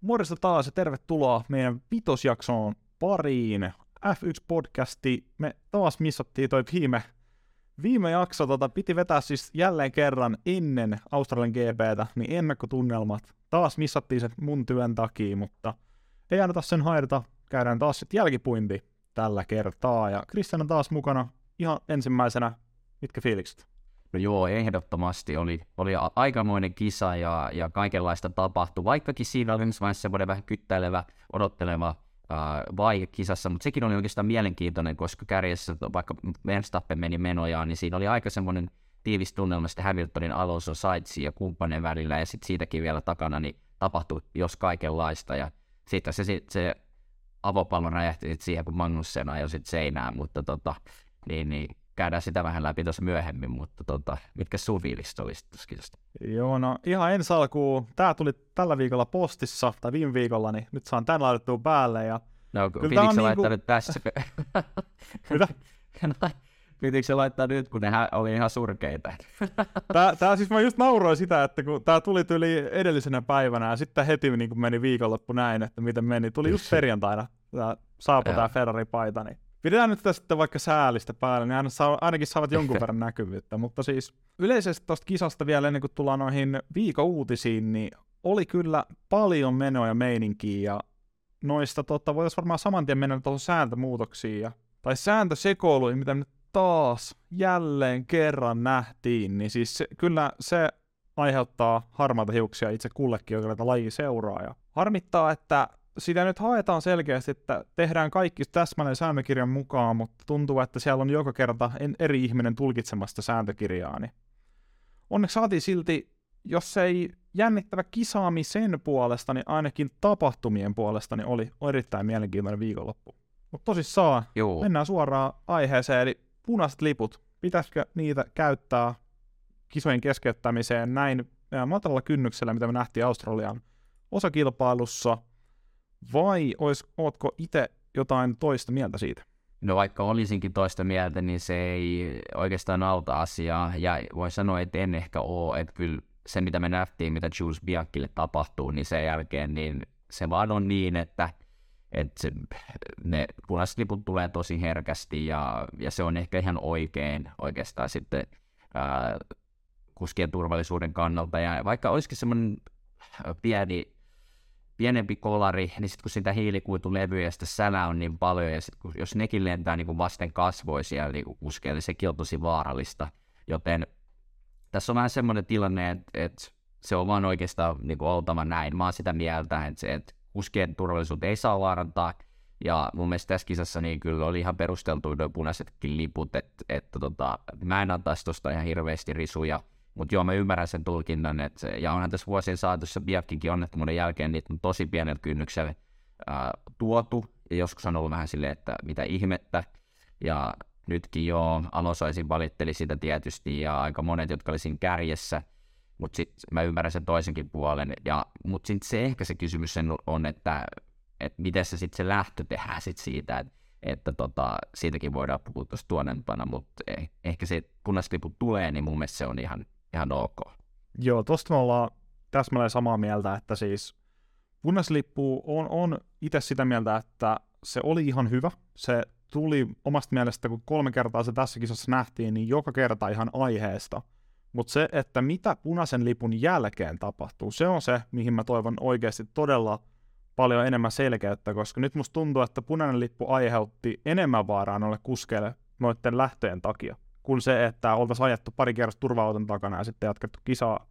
Morjesta taas ja tervetuloa meidän vitosjaksoon pariin. F1-podcasti, me taas missattiin toi viime, viime jakso, tota, piti vetää siis jälleen kerran ennen Australian GPtä, niin ennakkotunnelmat. Taas missattiin se mun työn takia, mutta ei anneta sen hairata, käydään taas sitten jälkipuinti tällä kertaa. Ja Christian on taas mukana ihan ensimmäisenä. Mitkä fiilikset? No joo, ehdottomasti oli, oli aikamoinen kisa ja, ja kaikenlaista tapahtui, vaikkakin siinä oli ensimmäisessä semmoinen vähän kyttäilevä, odotteleva äh, vaihe kisassa, mutta sekin oli oikeastaan mielenkiintoinen, koska kärjessä vaikka Verstappen meni menojaan, niin siinä oli aika semmoinen tiivis tunnelma sitten Hamiltonin, Alonso, Saitsi ja kumppanien välillä, ja sitten siitäkin vielä takana niin tapahtui jos kaikenlaista, ja sitten se, se, se avopallo räjähti siihen, kun Magnussen ajoi sitten seinään, mutta tota, niin, niin käydään sitä vähän läpi tuossa myöhemmin, mutta tota, mitkä sun fiilikset olisi Joo, no ihan ensi alkuun, tämä tuli tällä viikolla postissa, tai viime viikolla, niin nyt saan tän laitettua päälle. Ja no, se laittaa niinku... tässä? Mitä? Pitikö se laittaa nyt, kun ne oli ihan surkeita? tää, tää siis mä just nauroin sitä, että kun tää tuli yli edellisenä päivänä ja sitten heti niin kun meni viikonloppu näin, että miten meni. Tuli just perjantaina, tää saapui tää Ferrari-paita, niin Pidetään nyt tästä sitten vaikka säälistä päällä, niin aina saa, ainakin saavat jonkun verran näkyvyyttä. Mutta siis yleisesti tuosta kisasta vielä ennen kuin tullaan noihin viikon uutisiin, niin oli kyllä paljon menoja ja meininkiä. Ja noista tota, voitaisiin varmaan saman tien mennä tuohon sääntömuutoksiin. Ja, tai sääntösekoiluihin, mitä nyt taas jälleen kerran nähtiin. Niin siis se, kyllä se aiheuttaa harmaita hiuksia itse kullekin, joka tätä laji seuraa. Ja harmittaa, että sitä nyt haetaan selkeästi, että tehdään kaikki täsmälleen sääntökirjan mukaan, mutta tuntuu, että siellä on joka kerta eri ihminen tulkitsemasta sääntökirjaa. Niin onneksi saatiin silti, jos ei jännittävä kisaamisen puolesta, niin ainakin tapahtumien puolesta niin oli erittäin mielenkiintoinen viikonloppu. Mutta tosissaan, Joo. mennään suoraan aiheeseen, eli punaiset liput. Pitäisikö niitä käyttää kisojen keskeyttämiseen näin matalalla kynnyksellä, mitä me nähtiin Australian osakilpailussa – vai ois, ootko itse jotain toista mieltä siitä? No vaikka olisinkin toista mieltä, niin se ei oikeastaan auta asiaa. Ja voi sanoa, että en ehkä ole, että kyllä se mitä me nähtiin, mitä Jules Bianchille tapahtuu, niin sen jälkeen niin se vaan on niin, että, että se, ne punaiset liput tulee tosi herkästi ja, ja se on ehkä ihan oikein oikeastaan sitten ää, kuskien turvallisuuden kannalta. Ja vaikka olisikin semmoinen pieni pienempi kolari, niin sitten kun sitä hiilikuitulevyä ja sitä sälää on niin paljon, ja sit kun, jos nekin lentää niin vasten kasvoisia niin kuskeille, niin sekin on tosi vaarallista. Joten tässä on vähän semmoinen tilanne, että, että se on vaan oikeastaan niin kuin oltava näin. Mä oon sitä mieltä, että, että kuskien turvallisuutta ei saa vaarantaa, ja mun mielestä tässä kisassa niin kyllä oli ihan perusteltu nuo punaisetkin liput, että, että tota, mä en antaisi tuosta ihan hirveästi risuja, mutta joo, mä ymmärrän sen tulkinnan, että, ja onhan tässä vuosien saatossa Biafkinkin onnettomuuden jälkeen niitä on tosi pienellä kynnyksellä ää, tuotu, ja joskus on ollut vähän silleen, että mitä ihmettä, ja nytkin joo, Alosaisin valitteli sitä tietysti, ja aika monet, jotka oli siinä kärjessä, mutta sitten mä ymmärrän sen toisenkin puolen, ja, mutta sitten se ehkä se kysymys sen on, että, että miten se sitten se lähtö tehdään sit siitä, että että tota, siitäkin voidaan puhua tuossa tuonnempana, mutta eh, ehkä se punaisliput tulee, niin mun mielestä se on ihan, ihan ok. Joo, tosta me ollaan täsmälleen samaa mieltä, että siis punaislippu on, on itse sitä mieltä, että se oli ihan hyvä. Se tuli omasta mielestä, kun kolme kertaa se tässä kisassa nähtiin, niin joka kerta ihan aiheesta. Mutta se, että mitä punaisen lipun jälkeen tapahtuu, se on se, mihin mä toivon oikeasti todella paljon enemmän selkeyttä, koska nyt musta tuntuu, että punainen lippu aiheutti enemmän vaaraa noille kuskeille noiden lähtöjen takia kuin se, että oltaisiin ajettu pari kertaa turva takana ja sitten jatkettu kisaa,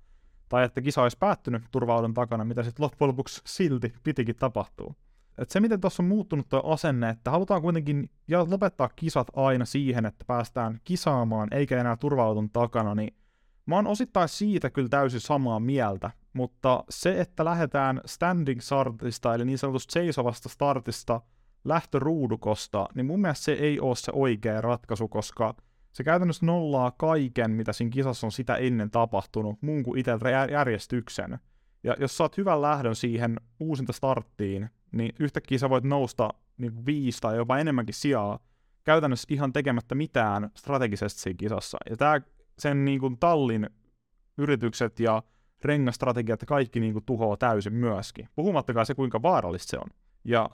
tai että kisa olisi päättynyt turva takana, mitä sitten loppujen lopuksi silti pitikin tapahtua. Et se, miten tuossa on muuttunut tuo asenne, että halutaan kuitenkin lopettaa kisat aina siihen, että päästään kisaamaan eikä enää turva takana, niin mä oon osittain siitä kyllä täysin samaa mieltä, mutta se, että lähdetään standing startista, eli niin sanotusta seisovasta startista lähtöruudukosta, niin mun mielestä se ei ole se oikea ratkaisu, koska – se käytännössä nollaa kaiken, mitä siinä kisassa on sitä ennen tapahtunut, muun kuin itseltä järjestyksen. Ja jos saat hyvän lähdön siihen uusinta starttiin, niin yhtäkkiä sä voit nousta niin viisi tai jopa enemmänkin sijaa käytännössä ihan tekemättä mitään strategisesti siinä kisassa. Ja tää, sen niin kuin tallin yritykset ja rengastrategiat ja kaikki niin kuin tuhoaa täysin myöskin. Puhumattakaan se, kuinka vaarallista se on. Ja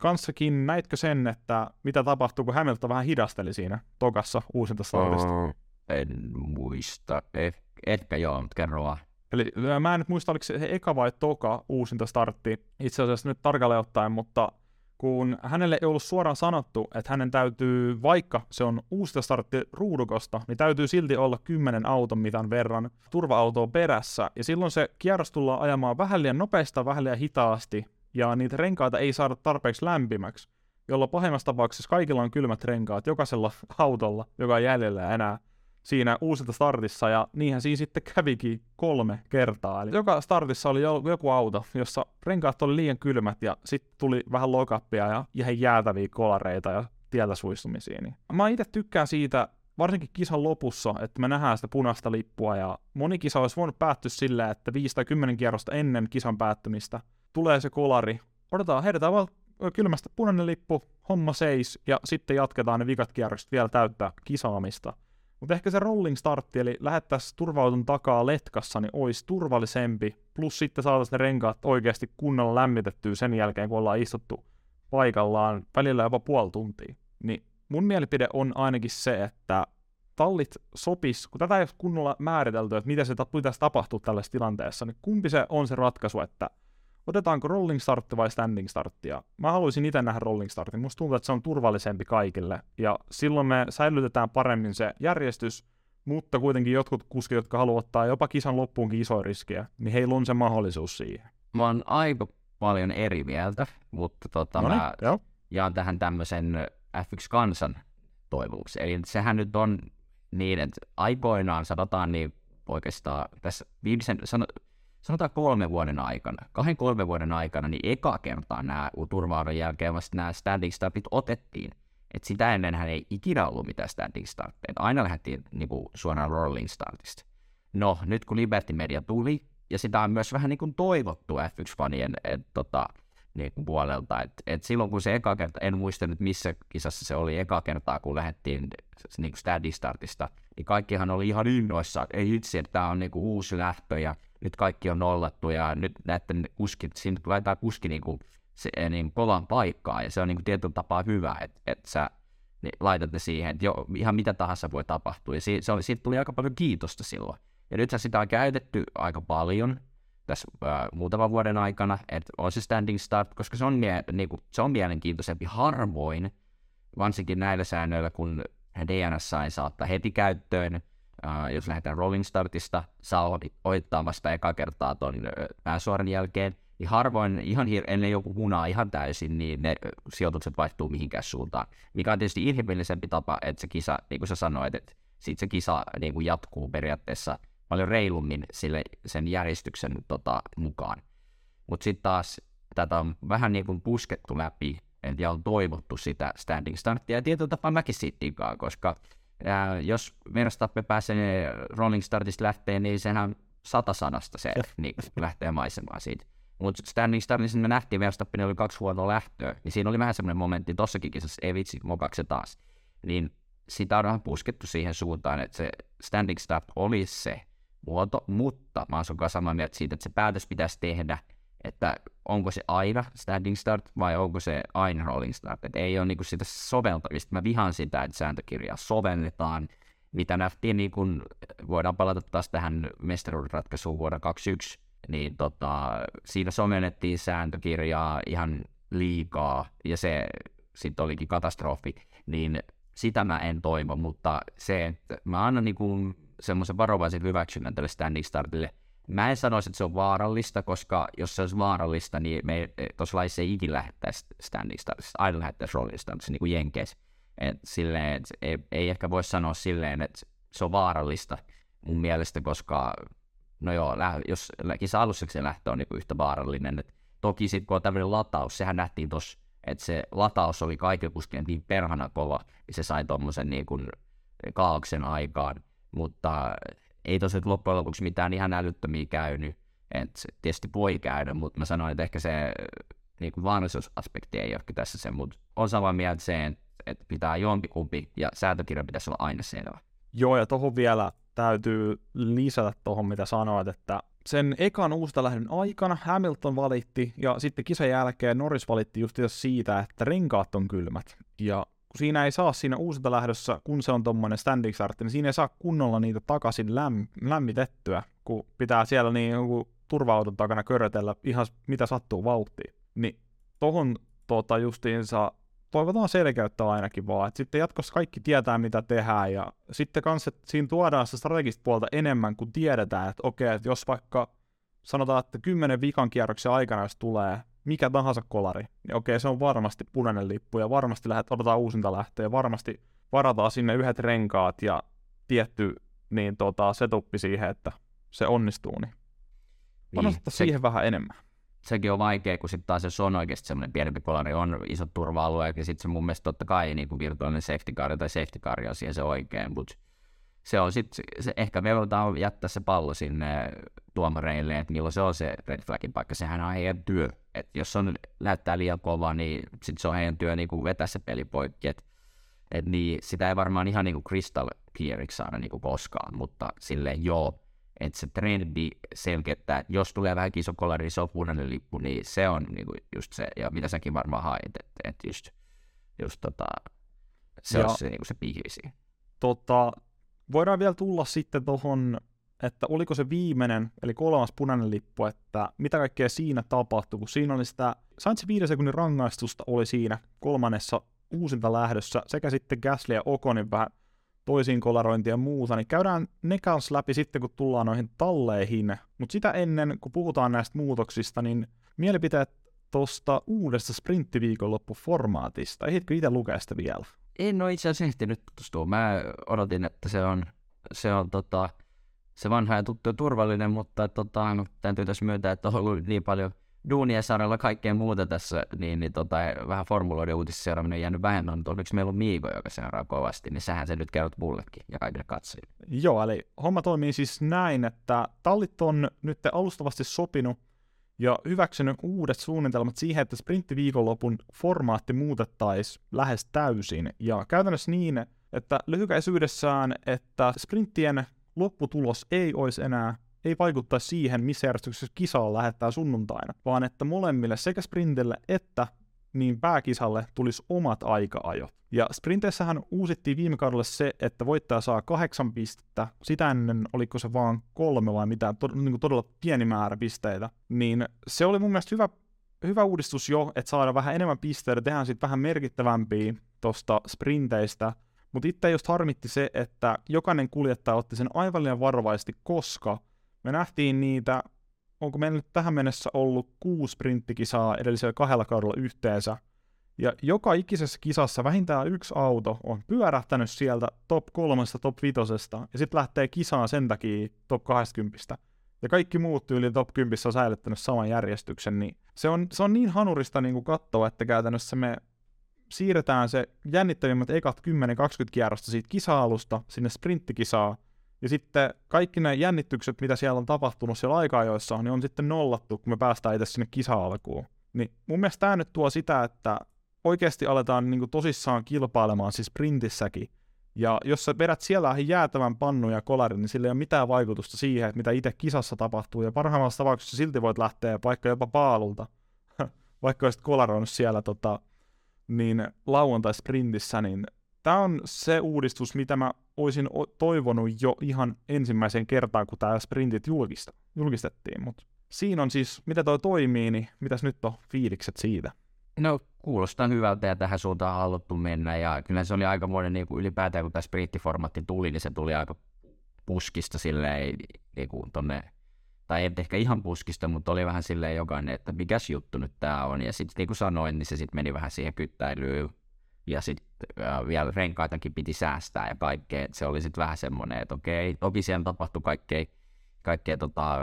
kanssakin näitkö sen, että mitä tapahtui, kun Hamilton vähän hidasteli siinä tokassa uusinta startista? Oh, en muista. Eh, ehkä joo, mutta kerro. Eli mä en nyt muista, oliko se eka vai toka uusinta startti, itse asiassa nyt tarkalleen ottaen, mutta kun hänelle ei ollut suoraan sanottu, että hänen täytyy, vaikka se on uusinta startti ruudukosta, niin täytyy silti olla 10 auton mitan verran turva-autoa perässä, ja silloin se kierros tullaan ajamaan vähän liian nopeasti, vähän liian hitaasti, ja niitä renkaita ei saada tarpeeksi lämpimäksi, jolloin pahimmassa tapauksessa kaikilla on kylmät renkaat jokaisella autolla, joka on jäljellä enää siinä uusilta startissa, ja niinhän siinä sitten kävikin kolme kertaa. Eli joka startissa oli joku auto, jossa renkaat oli liian kylmät, ja sitten tuli vähän lokappia ja ihan jäätäviä kolareita ja tieltä suistumisia. Niin. Mä itse tykkään siitä, varsinkin kisan lopussa, että me nähdään sitä punaista lippua, ja moni kisa olisi voinut päättyä sillä, että 5 tai 10 kierrosta ennen kisan päättymistä tulee se kolari, odotetaan, heitetään vaan kylmästä punainen lippu, homma seis, ja sitten jatketaan ne vikat kierrokset vielä täyttää kisaamista. Mutta ehkä se rolling startti, eli lähettäisiin turvautun takaa letkassa, niin olisi turvallisempi, plus sitten saataisiin ne renkaat oikeasti kunnolla lämmitettyä sen jälkeen, kun ollaan istuttu paikallaan välillä jopa puoli tuntia. Niin mun mielipide on ainakin se, että tallit sopis, kun tätä ei ole kunnolla määritelty, että miten se pitäisi tapahtua tällaisessa tilanteessa, niin kumpi se on se ratkaisu, että otetaanko rolling startti vai standing starttia. Mä haluaisin itse nähdä rolling startin. Musta tuntuu, että se on turvallisempi kaikille. Ja silloin me säilytetään paremmin se järjestys, mutta kuitenkin jotkut kuskit, jotka haluavat ottaa jopa kisan loppuunkin isoja riskejä, niin heillä on se mahdollisuus siihen. Mä oon aika paljon eri mieltä, mutta tota, Noniin, mä joo. jaan tähän tämmöisen F1-kansan toivomuksen. Eli sehän nyt on niin, että aikoinaan sanotaan niin oikeastaan tässä viimeisen, sano, sanotaan kolmen vuoden aikana, kahden kolmen vuoden aikana, niin eka kertaa nämä turvaudon jälkeen vasta nämä standing startit otettiin. Et sitä ennenhän ei ikinä ollut mitään standing startteja. Aina lähdettiin niin kuin, suoraan rolling startista. No, nyt kun Liberty Media tuli, ja sitä on myös vähän niin kuin toivottu F1-fanien et, tota, niin kuin puolelta. Et, et silloin kun se eka kerta, en muista nyt missä kisassa se oli eka kertaa, kun lähdettiin niin kuin startista, niin kaikkihan oli ihan innoissaan, että ei itse, että tämä on niin kuin uusi lähtö, ja nyt kaikki on nollattu ja nyt näiden kuskit, siinä laitetaan kuski niin kuin, se, niin kolan paikkaa ja se on niin kuin tietyllä tapaa hyvä, että, että sä niin laitat ne siihen, että jo, ihan mitä tahansa voi tapahtua ja si, se oli, siitä tuli aika paljon kiitosta silloin. Ja nythän sitä on käytetty aika paljon tässä äh, muutaman vuoden aikana, että on se standing start, koska se on, mie- niin kuin, se on mielenkiintoisempi harvoin, varsinkin näillä säännöillä, kun DNS ei saattaa heti käyttöön, Uh, jos lähdetään rolling startista, saa ohittaa vasta eka kertaa tuon pääsuoran jälkeen, niin harvoin ihan hir- ennen joku munaa ihan täysin, niin ne sijoitukset vaihtuu mihinkään suuntaan. Mikä on tietysti inhimillisempi tapa, että se kisa, niin kuin sä sanoit, että sit se kisa niin kuin jatkuu periaatteessa paljon reilummin sille, sen järjestyksen tota, mukaan. Mutta sitten taas tätä on vähän niin kuin puskettu läpi, ja on toivottu sitä standing starttia, ja tietyllä tapaa mäkin siitä koska ja jos Verstappen pääsee rolling startista lähtee, niin sehän sata sanasta se niin, lähtee maisemaan siitä. Mutta standing startissa me nähtiin Verstappen oli kaksi huonoa lähtöä, niin siinä oli vähän semmoinen momentti tossakin kisassa, ei vitsi, mokaksi taas. Niin sitä on vähän puskettu siihen suuntaan, että se standing start olisi se muoto, mutta mä oon samaa mieltä siitä, että se päätös pitäisi tehdä – että onko se aina standing start vai onko se aina rolling start. Että ei ole niinku sitä soveltamista. Mä vihaan sitä, että sääntökirjaa sovelletaan, mitä nähtiin, niin kun voidaan palata taas tähän mestaruusratkaisuun vuonna 2021, niin tota, siinä sovellettiin sääntökirjaa ihan liikaa, ja se sitten olikin katastrofi, niin sitä mä en toivo, mutta se, että mä annan niin semmoisen varovaisen hyväksynnän tälle standing startille, Mä en sanoisi, että se on vaarallista, koska jos se olisi vaarallista, niin me tuossa laissa ei ikinä lähettäisi standing startista, aina lähettäisi rolling startista, niin kuin Jenkeissä. Et silleen, et ei, ei, ehkä voi sanoa silleen, että se on vaarallista mun mielestä, koska no joo, jos kisa alussa se lähtö on niin yhtä vaarallinen. Et toki sitten kun on tämmöinen lataus, sehän nähtiin tuossa, että se lataus oli kaiken kuskien niin perhana kova, niin se sai tuommoisen niin kaauksen aikaan, mutta ei tosiaan loppujen lopuksi mitään ihan älyttömiä käynyt. Et tietysti voi käydä, mutta mä sanoin, että ehkä se niin vaarallisuusaspekti ei ole tässä se, mutta on samaa mieltä se, että pitää jompikumpi ja sääntökirja pitäisi olla aina selvä. Joo, ja tuohon vielä täytyy lisätä tuohon, mitä sanoit, että sen ekan uusta lähdön aikana Hamilton valitti, ja sitten kisan jälkeen Norris valitti just siitä, että renkaat on kylmät. Ja kun siinä ei saa siinä uusilta lähdössä, kun se on tuommoinen standing start, niin siinä ei saa kunnolla niitä takaisin lämm- lämmitettyä, kun pitää siellä niin joku turva-auton takana körötellä ihan mitä sattuu vauhtiin. Niin tohon tota justiinsa toivotaan selkeyttä ainakin vaan, että sitten jatkossa kaikki tietää, mitä tehdään, ja sitten kanssa, siinä tuodaan sitä strategista puolta enemmän, kuin tiedetään, että okei, että jos vaikka sanotaan, että kymmenen vikan kierroksen aikana, jos tulee mikä tahansa kolari, niin okei, se on varmasti punainen lippu, ja varmasti lähdet, odotetaan uusinta lähtöä, ja varmasti varataan sinne yhdet renkaat, ja tietty niin tota, setuppi siihen, että se onnistuu, niin panostetaan niin, siihen vähän enemmän. Sekin on vaikea, kun sitten taas jos on oikeasti semmoinen pienempi kolari, on isot turva-alueet, ja sitten se mun mielestä totta kai niin kuin virtuaalinen safety car tai safety car on siihen se oikein, mutta se on sitten, se, ehkä me voidaan jättää se pallo sinne tuomareille, että milloin se on se red flagin paikka, sehän on heidän työ. Et jos on näyttää liian kova, niin sitten se on heidän työ niin kuin vetää se peli poikki. Et, et niin, sitä ei varmaan ihan niin kuin crystal cleariksi saada niin kuin koskaan, mutta silleen joo, että se trendi selkeyttää, että jos tulee vähän iso kolari, se on punainen lippu, niin se on niinku just se, ja mitä säkin varmaan hait, että, että just, just tota, se ja, on se, niinku se pihvisi. Tota, voidaan vielä tulla sitten tuohon, että oliko se viimeinen, eli kolmas punainen lippu, että mitä kaikkea siinä tapahtui, kun siinä oli sitä, se viiden sekunnin rangaistusta oli siinä kolmannessa uusinta lähdössä, sekä sitten Gasly ja Okonin vähän toisiin kolarointia ja muuta, niin käydään ne kanssa läpi sitten, kun tullaan noihin talleihin. Mutta sitä ennen, kun puhutaan näistä muutoksista, niin mielipiteet tuosta uudesta sprinttiviikonloppuformaatista. Ehditkö itse lukea sitä vielä? En ole itse asiassa ehtinyt tutustua. Mä odotin, että se on, se on tota, se vanha ja tuttu ja turvallinen, mutta tota, no, täytyy tässä myöntää, että on ollut niin paljon duunia saarella kaikkea muuta tässä, niin, niin tota, vähän formuloiden uutisissa seuraaminen on jäänyt vähemmän, mutta onneksi meillä on Miiko, joka seuraa kovasti, niin sähän se nyt kerrot mullekin ja kaikille katsojille. Joo, eli homma toimii siis näin, että tallit on nyt alustavasti sopinut ja hyväksynyt uudet suunnitelmat siihen, että sprinttiviikonlopun formaatti muutettaisiin lähes täysin. Ja käytännössä niin, että lyhykäisyydessään, että sprinttien lopputulos ei olisi enää ei vaikuttaisi siihen, missä järjestyksessä kisaa lähettää sunnuntaina, vaan että molemmille sekä sprintille että niin pääkisalle tulisi omat aika-ajot. Ja sprinteissähän uusittiin viime kaudella se, että voittaja saa kahdeksan pistettä, sitä ennen oliko se vaan kolme vai mitä, to, niin todella pieni määrä pisteitä, niin se oli mun mielestä hyvä, hyvä uudistus jo, että saada vähän enemmän pisteitä, tehdään sitten vähän merkittävämpiä tuosta sprinteistä, mutta itse just harmitti se, että jokainen kuljettaja otti sen aivan liian varovaisesti, koska me nähtiin niitä, onko meillä nyt tähän mennessä ollut kuusi sprinttikisaa edellisellä kahdella kaudella yhteensä, ja joka ikisessä kisassa vähintään yksi auto on pyörähtänyt sieltä top kolmesta, top vitosesta, ja sitten lähtee kisaan sen takia top 20. Ja kaikki muut yli top 10 on säilyttänyt saman järjestyksen, niin se on, se on niin hanurista niin kuin katsoa, että käytännössä me siirretään se jännittävimmät ekat 10-20 kierrosta siitä kisa-alusta sinne sprinttikisaan, ja sitten kaikki ne jännitykset, mitä siellä on tapahtunut siellä aika-ajoissa, niin on sitten nollattu, kun me päästään itse sinne kisa-alkuun. Niin mun mielestä tämä nyt tuo sitä, että oikeasti aletaan niin tosissaan kilpailemaan siis sprintissäkin. Ja jos sä vedät siellä jäätävän pannun ja kolarin, niin sillä ei ole mitään vaikutusta siihen, että mitä itse kisassa tapahtuu. Ja parhaimmassa tapauksessa silti voit lähteä vaikka jopa paalulta, vaikka olisit kolaroinut siellä tota, niin lauantai-sprintissä, niin tämä on se uudistus, mitä mä olisin toivonut jo ihan ensimmäisen kertaan, kun tämä sprintit julkista, julkistettiin, mutta siinä on siis, mitä toi toimii, niin mitäs nyt on fiilikset siitä? No kuulostaa hyvältä ja tähän suuntaan haluttu mennä. Ja kyllä se oli aikamoinen niin ylipäätään kun tämä sprinttiformaatti tuli, niin se tuli aika puskista silleen niin kuin tonne, tai ei ehkä ihan puskista, mutta oli vähän silleen jokainen, että mikäs juttu nyt tämä on. Ja sitten niin kuin sanoin, niin se sitten meni vähän siihen kyttäilyyn ja sitten vielä renkaitakin piti säästää ja kaikkea. Se oli sitten vähän semmoinen, että okei, toki siellä tapahtui kaikkea, kaikkea tota,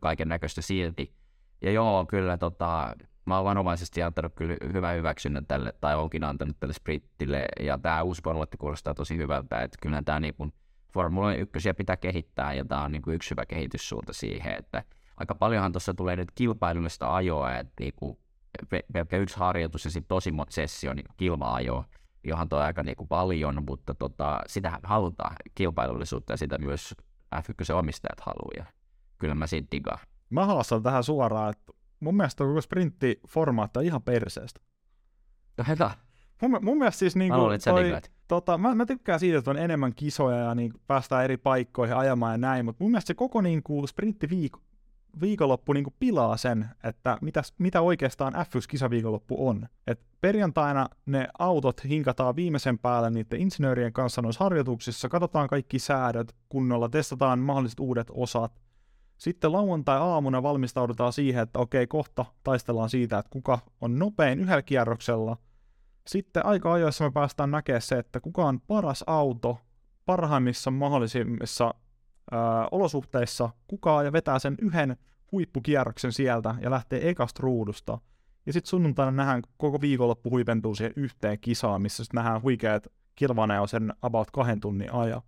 kaiken näköistä silti. Ja joo, kyllä tota, mä oon vanomaisesti antanut kyllä hyvän hyväksynnän tälle, tai onkin antanut tälle sprittille, ja tämä uusi formuloitti kuulostaa tosi hyvältä, että kyllä tämä niin Formula 1 pitää kehittää, ja tämä on niin kuin yksi hyvä kehityssuunta siihen, että aika paljonhan tuossa tulee nyt kilpailullista ajoa, että niin kuin pelkkä yksi harjoitus ja sitten tosi monta sessio niin kilma-ajoa, johon toi aika niin kuin paljon, mutta tota, sitähän halutaan kilpailullisuutta ja sitä myös F1 omistajat haluaa. Ja kyllä mä siitä digaan. Mä haastan tähän suoraan, että mun mielestä koko sprinttiformaatti on ihan perseestä. No hyvä. Mun, mun mielestä siis että sä toi, tota, mä, mä tykkään siitä, että on enemmän kisoja ja niin päästään eri paikkoihin ajamaan ja näin, mutta mun mielestä se koko niinku sprinttiviikko viikonloppu niinku pilaa sen, että mitä, mitä oikeastaan F1-kisaviikonloppu on. Et perjantaina ne autot hinkataan viimeisen päälle niiden insinöörien kanssa noissa harjoituksissa, katsotaan kaikki säädöt kunnolla, testataan mahdolliset uudet osat. Sitten lauantai-aamuna valmistaudutaan siihen, että okei, kohta taistellaan siitä, että kuka on nopein yhdellä kierroksella. Sitten aika ajoissa me päästään näkemään se, että kuka on paras auto parhaimmissa mahdollisimmissa ö, olosuhteissa, kuka ja vetää sen yhden huippukierroksen sieltä ja lähtee ekasta ruudusta. Ja sitten sunnuntaina nähdään koko viikonloppu huipentuu siihen yhteen kisaan, missä sitten nähdään huikeat kilvaneo sen about kahden tunnin ajan.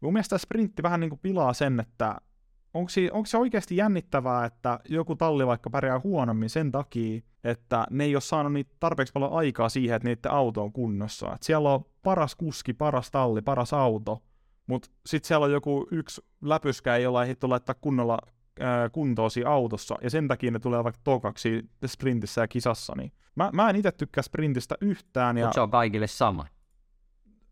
Mun mielestä sprintti vähän niin kuin pilaa sen, että onko se, onko se oikeasti jännittävää, että joku talli vaikka pärjää huonommin sen takia, että ne ei ole saanut niitä tarpeeksi paljon aikaa siihen, että niiden auto on kunnossa. Et siellä on paras kuski, paras talli, paras auto, mutta sitten siellä on joku yksi läpyskä, jolla ei hitto laittaa kunnolla ää, siinä autossa, ja sen takia ne tulee vaikka tokaksi sprintissä ja kisassa. Niin mä, mä en itse tykkää sprintistä yhtään. Ja, Mutta se on kaikille sama.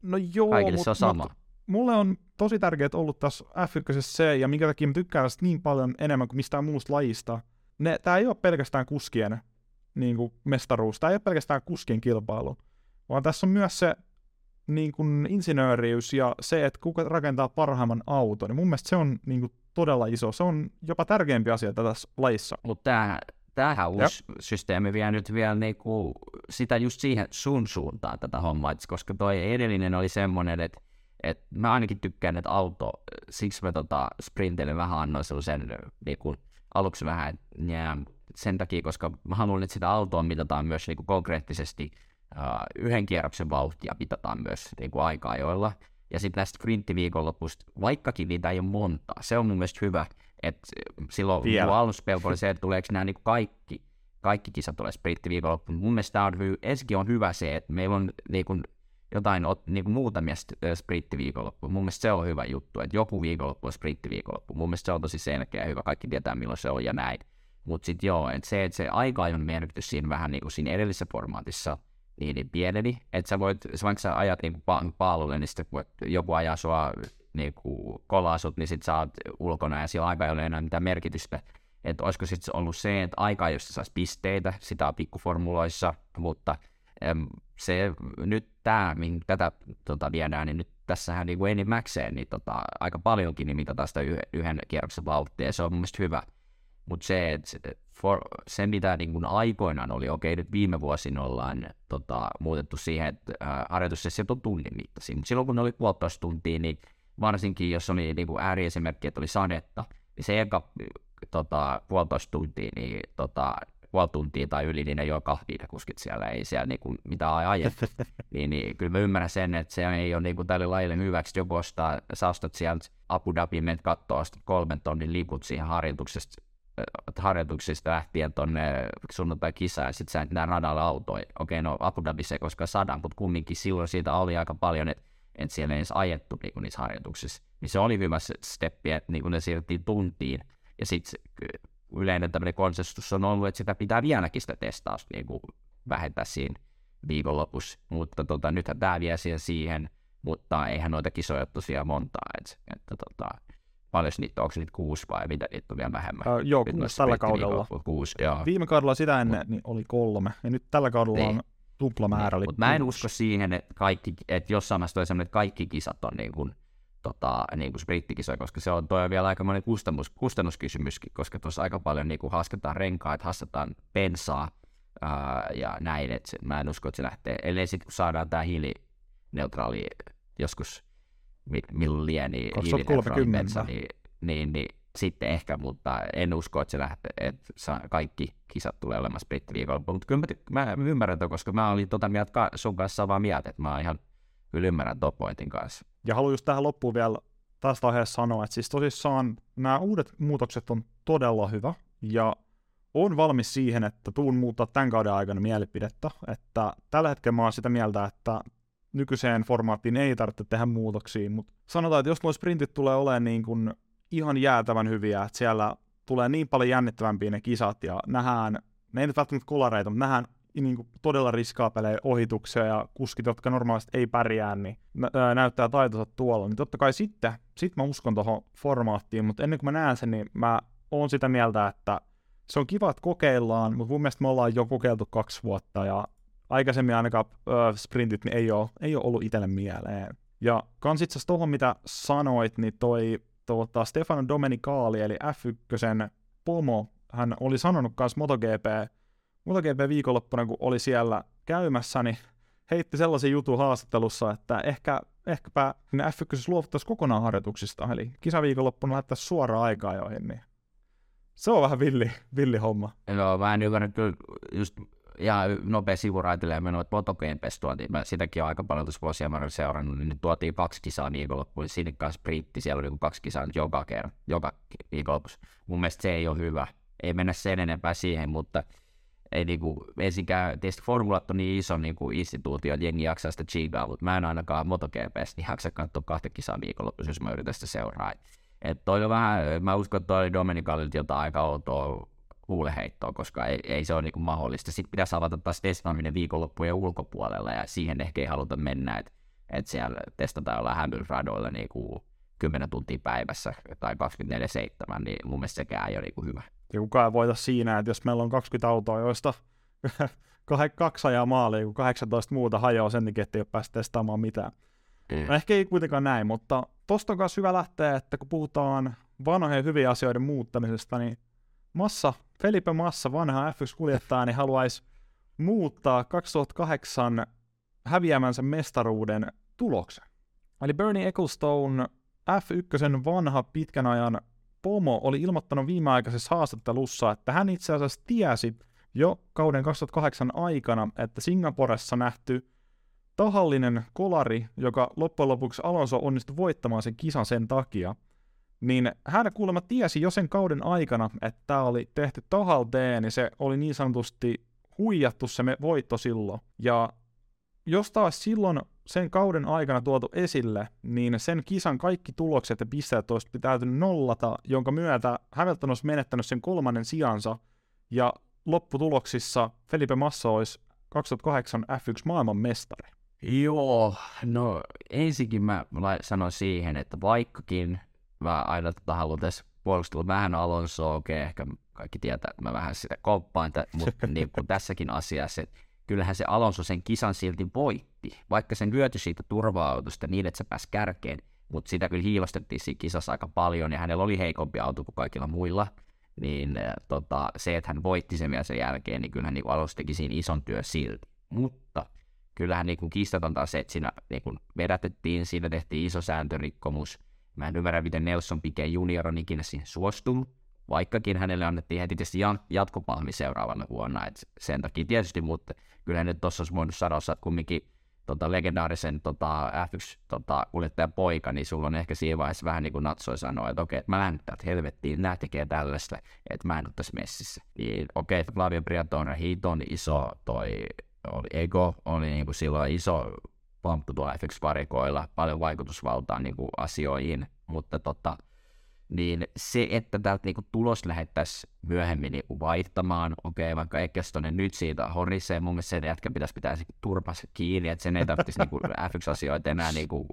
no joo, Kaikille mut, se on sama. Mut, mulle on tosi tärkeää ollut tässä F1 se, ja minkä takia mä tykkään tästä niin paljon enemmän kuin mistään muusta lajista. Ne, tää ei ole pelkästään kuskien niin kuin mestaruus, tää ei ole pelkästään kuskien kilpailu, vaan tässä on myös se niin kuin insinööriys ja se, että kuka rakentaa parhaimman auton, niin mun mielestä se on niin kuin todella iso. Se on jopa tärkeämpi asia tässä lajissa. Mutta tämähän, tämähän uusi systeemi vie nyt vielä niinku sitä just siihen sun suuntaan tätä hommaa, koska toi edellinen oli semmoinen, että et mä ainakin tykkään, että auto, siksi mä tota sprintille vähän annoin sellaisen niinku, aluksi vähän, että sen takia, koska mä haluan, että sitä autoa mitataan myös niinku konkreettisesti yhden kierroksen vauhtia mitataan myös niinku aika-ajoilla. Ja sitten näistä sprinttiviikonlopusta, vaikkakin niitä ei ole monta, se on mun mielestä hyvä, että silloin Vielä. mun aluspelko oli se, että tuleeko nämä niinku kaikki, kaikki kisat tulee sprinttiviikonloppuun. Mun mielestä on hy- ensinnäkin on hyvä se, että meillä on niinku jotain ot- niinku muutamia sprinttiviikonloppuja. Mun mielestä se on hyvä juttu, että joku viikonloppu on sprinttiviikonloppu. Mun mielestä se on tosi selkeä ja hyvä, kaikki tietää milloin se on ja näin. Mutta sitten joo, että se, että se aika-ajon merkitys siinä vähän niin kuin siinä edellisessä formaatissa niin, niin pieneni, että sä voit, vaikka sä ajat niin pa- paalulle, niin sitten voit, joku ajaa sua niin kuin kolaasut, niin sit sä oot ulkona ja sillä aika ei ole enää mitään merkitystä. Että olisiko sitten ollut se, että aika josta saisi pisteitä, sitä on pikkuformuloissa, mutta se nyt tämä, minkä tätä tota, viedään, niin nyt tässähän niin kuin enimmäkseen, niin tota, aika paljonkin niin mitataan sitä yhden, yhden kierroksen vauhtia, ja se on mun mielestä hyvä. Mutta se, että for, se, mitä niin kuin aikoinaan oli, okei, nyt viime vuosina ollaan tota, muutettu siihen, että äh, harjoitussessiot on tunnin mittaisia, mutta silloin kun ne oli puolitoista tuntia, niin varsinkin jos oli niin kuin ääriesimerkki, että oli sadetta, niin se eka tota, puolitoista tuntia, niin tota, puoli tuntia tai yli, niin ne joi kahvia ne kuskit siellä, ei siellä niinku mitään ajettu. niin, niin, kyllä mä ymmärrän sen, että se ei ole niinku tälle lajille hyväksi, joku ostaa, sä ostat sieltä Abu Dhabiin, menet kattoo, ostat kolmen tonnin liput siihen harjoituksesta, harjoituksista lähtien tonne sunnuntai kisaan, ja sit sä et radalla autoja. Okei, no Abu Dhabissa ei koskaan sadan, mutta kumminkin silloin siitä oli aika paljon, että et siellä ei edes ajettu niinku niissä harjoituksissa. Niin se oli hyvä steppi, että niinku ne siirrettiin tuntiin, ja sitten yleinen tämmöinen konsensus on ollut, että sitä pitää vieläkin sitä testausta niin kuin vähentää siinä viikonlopussa, mutta tota, nythän tämä vie siihen, siihen, mutta eihän noita kisoja tosiaan montaa, et, että tota, paljon niitä, onko niitä kuusi vai mitä niitä on vielä vähemmän? Uh, joo, Nyt kuusi tällä kaudella. Kuusi, joo. Viime kaudella sitä ennen niin oli kolme, ja nyt tällä kaudella Niin. on tuplamäärä. Eli Mutta mä en usko siihen, että, kaikki, että jossain vaiheessa semmoinen, että kaikki kisat on niin kuin, tota, niin kuin sprinttikisoja, koska se on, toi on vielä aika monen kustannus, kustannuskysymyskin, koska tuossa aika paljon niin kuin haaskataan renkaat, haaskataan pensaa ää, ja näin, että mä en usko, että se lähtee, ellei sitten kun saadaan tämä hiilineutraali joskus, mi- milloin lie, niin 2030. hiilineutraali bensa, niin, niin, niin sitten ehkä, mutta en usko, että se lähtee, että kaikki kisat tulee olemaan sprinttiviikolla, mutta kyllä mä, mä ymmärrän ton, koska mä olin tota mieltä ka- sun kanssa samaa mieltä, että mä ihan kyllä ymmärrän ton pointin kanssa. Ja haluan just tähän loppuun vielä tästä aiheesta sanoa, että siis tosissaan nämä uudet muutokset on todella hyvä, ja on valmis siihen, että tuun muuttaa tämän kauden aikana mielipidettä, että tällä hetkellä mä oon sitä mieltä, että nykyiseen formaattiin ei tarvitse tehdä muutoksia, mutta sanotaan, että jos nuo sprintit tulee olemaan niin kuin ihan jäätävän hyviä, että siellä tulee niin paljon jännittävämpiä ne kisat ja nähdään, ne ei nyt välttämättä kolareita, mutta nähdään niin kuin todella riskaa pelejä, ohituksia ja kuskit, jotka normaalisti ei pärjää, niin nä- näyttää taitonsa tuolla. Niin totta kai sitten, sit mä uskon tuohon formaattiin, mutta ennen kuin mä näen sen, niin mä oon sitä mieltä, että se on kiva, että kokeillaan, mutta mun mielestä me ollaan jo kokeiltu kaksi vuotta ja aikaisemmin ainakaan ö, sprintit niin ei, ole, ei ole ollut itselle mieleen. Ja kans itse asiassa tuohon, mitä sanoit, niin toi tuota, Stefano Domenicali, eli F1 pomo, hän oli sanonut myös MotoGP, MotoGP viikonloppuna, kun oli siellä käymässä, niin heitti sellaisen jutun haastattelussa, että ehkä, ehkäpä ne F1 luovuttaisi kokonaan harjoituksista, eli kisaviikonloppuna lähettäisiin suoraan aikaa joihin, niin se on vähän villi, villi homma. No mä en ymmärrä kyllä just ihan nopea sivuraitelee menoa, että MotoGPs tuotiin, mä sitäkin aika paljon tuossa mä olen seurannut, niin tuotiin kaksi kisaa viikonloppuun, sinne kanssa sprintti, siellä oli kaksi kisaa nyt joka kerran, joka viikonloppuun. Mun mielestä se ei ole hyvä, ei mennä sen enempää siihen, mutta ei niinku, ensinkään, tietysti formulat on niin iso niinku instituutio, että jengi jaksaa sitä chigaa, mutta mä en ainakaan MotoGPstä niin jaksa katsoa kahta kisaa viikonloppuun, jos mä yritän sitä seuraa. Et toi on vähän, mä uskon, että toi Dominikalilta jotain aika outoa huuleheittoa, koska ei, ei se ole niinku mahdollista. Sitten pitäisi avata taas testaaminen viikonloppujen ulkopuolella, ja siihen ehkä ei haluta mennä, että et siellä testataan jollain hämylradoilla niinku 10 tuntia päivässä tai 24-7, niin mun mielestä sekään ei ole niinku hyvä. Ja kukaan voita siinä, että jos meillä on 20 autoa, joista kaksi ajaa maaliin, kun 18 muuta hajoaa sen takia, että ei ole päässyt testaamaan mitään. Mm. No ehkä ei kuitenkaan näin, mutta tosta on myös hyvä lähteä, että kun puhutaan vanhojen hyvien asioiden muuttamisesta, niin Massa, Felipe Massa, vanha F1-kuljettaja, niin haluaisi muuttaa 2008 häviämänsä mestaruuden tuloksen. Eli Bernie Ecclestone, F1 vanha pitkän ajan pomo, oli ilmoittanut viimeaikaisessa haastattelussa, että hän itse asiassa tiesi jo kauden 2008 aikana, että Singaporessa nähty tahallinen kolari, joka loppujen lopuksi Alonso onnistui voittamaan sen kisan sen takia, niin hän kuulemma tiesi jo sen kauden aikana, että tämä oli tehty tahalteen, niin se oli niin sanotusti huijattu se me voitto silloin. Ja jos taas silloin sen kauden aikana tuotu esille, niin sen kisan kaikki tulokset ja pisteet olisi pitäytynyt nollata, jonka myötä Hamilton olisi menettänyt sen kolmannen sijansa, ja lopputuloksissa Felipe Massa olisi 2008 F1 maailman mestari. Joo, no ensinnäkin mä sanoin siihen, että vaikkakin mä aina tota haluan tässä puolustella vähän Alonsoa, okei, okay, ehkä kaikki tietää, että mä vähän sitä komppaan, mutta niin kuin tässäkin asiassa, että kyllähän se Alonso sen kisan silti voitti, vaikka sen hyöty siitä turva-autosta niin, että se pääsi kärkeen, mutta sitä kyllä hiilostettiin siinä kisassa aika paljon, ja hänellä oli heikompi auto kuin kaikilla muilla, niin tota, se, että hän voitti sen vielä sen jälkeen, niin kyllähän niin Alonso teki siinä ison työ silti. Mutta kyllähän niin kiistatonta se, että siinä niin vedätettiin, siinä tehtiin iso sääntörikkomus, Mä en ymmärrä, miten Nelson Piquet junior on ikinä siihen suostunut, vaikkakin hänelle annettiin heti tietysti jatkopalmi seuraavana vuonna, et sen takia tietysti, mutta kyllä nyt tuossa olisi voinut että kumminkin tota, legendaarisen tota, F1 tota, kuljettajan poika, niin sulla on ehkä siinä vaiheessa vähän niin kuin natsoi sanoa, että okei, että mä lähden täältä helvettiin, nämä tekee tällaista, että mä en ole tässä messissä. Niin okei, että Flavio Briatore, hiton iso toi oli ego, oli niin kuin silloin iso FX-varikoilla, paljon vaikutusvaltaa niin kuin asioihin, mutta tota, niin se, että täältä niinku tulos lähettäisiin myöhemmin niinku vaihtamaan, okei, okay, vaikka Ekkestonen nyt siitä horisee, mun mielestä sen jätkä pitäisi pitää turpas kiinni, että sen ei tarvitsisi niinku F1-asioita enää niinku,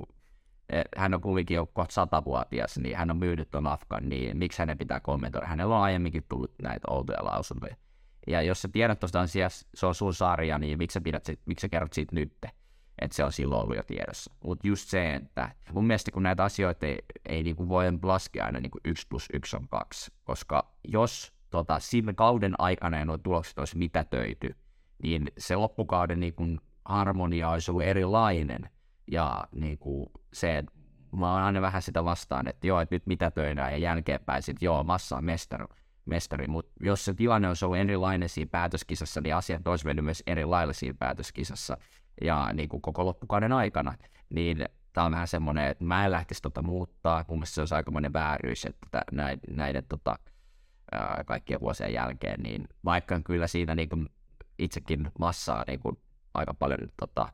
e, hän on kuitenkin jo kohta satavuotias, niin hän on myynyt tuon Afgan, niin miksi hänen pitää kommentoida? Hänellä on aiemminkin tullut näitä outoja lausuntoja. Ja jos sä tiedät tuosta asiasta, se on sun sarja, niin miksi sä, pidät, miksi sä kerrot siitä nytte? Että se on silloin ollut jo tiedossa. Mutta just se, että mun mielestä kun näitä asioita ei, ei niinku voi laskea aina niinku 1 plus 1 on 2, koska jos tota, siinä kauden aikana ja nuo tulokset olisi mitätöity, niin se loppukauden niinku harmonia olisi ollut erilainen. Ja niinku se, että mä oon aina vähän sitä vastaan, että joo, että nyt mitätöidään ja jälkeenpäin sitten joo, massa on mestari, mestari. mutta jos se tilanne olisi ollut erilainen siinä päätöskisassa, niin asiat olisi mennyt myös eri siinä päätöskisassa ja niin kuin koko loppukauden aikana, niin tämä on vähän semmoinen, että mä en lähtisi tota muuttaa. Mun mielestä se olisi aikamoinen vääryys, että näiden, näiden tota, kaikkien vuosien jälkeen, niin vaikka kyllä siinä niin kuin itsekin massaa niin kuin aika paljon tota,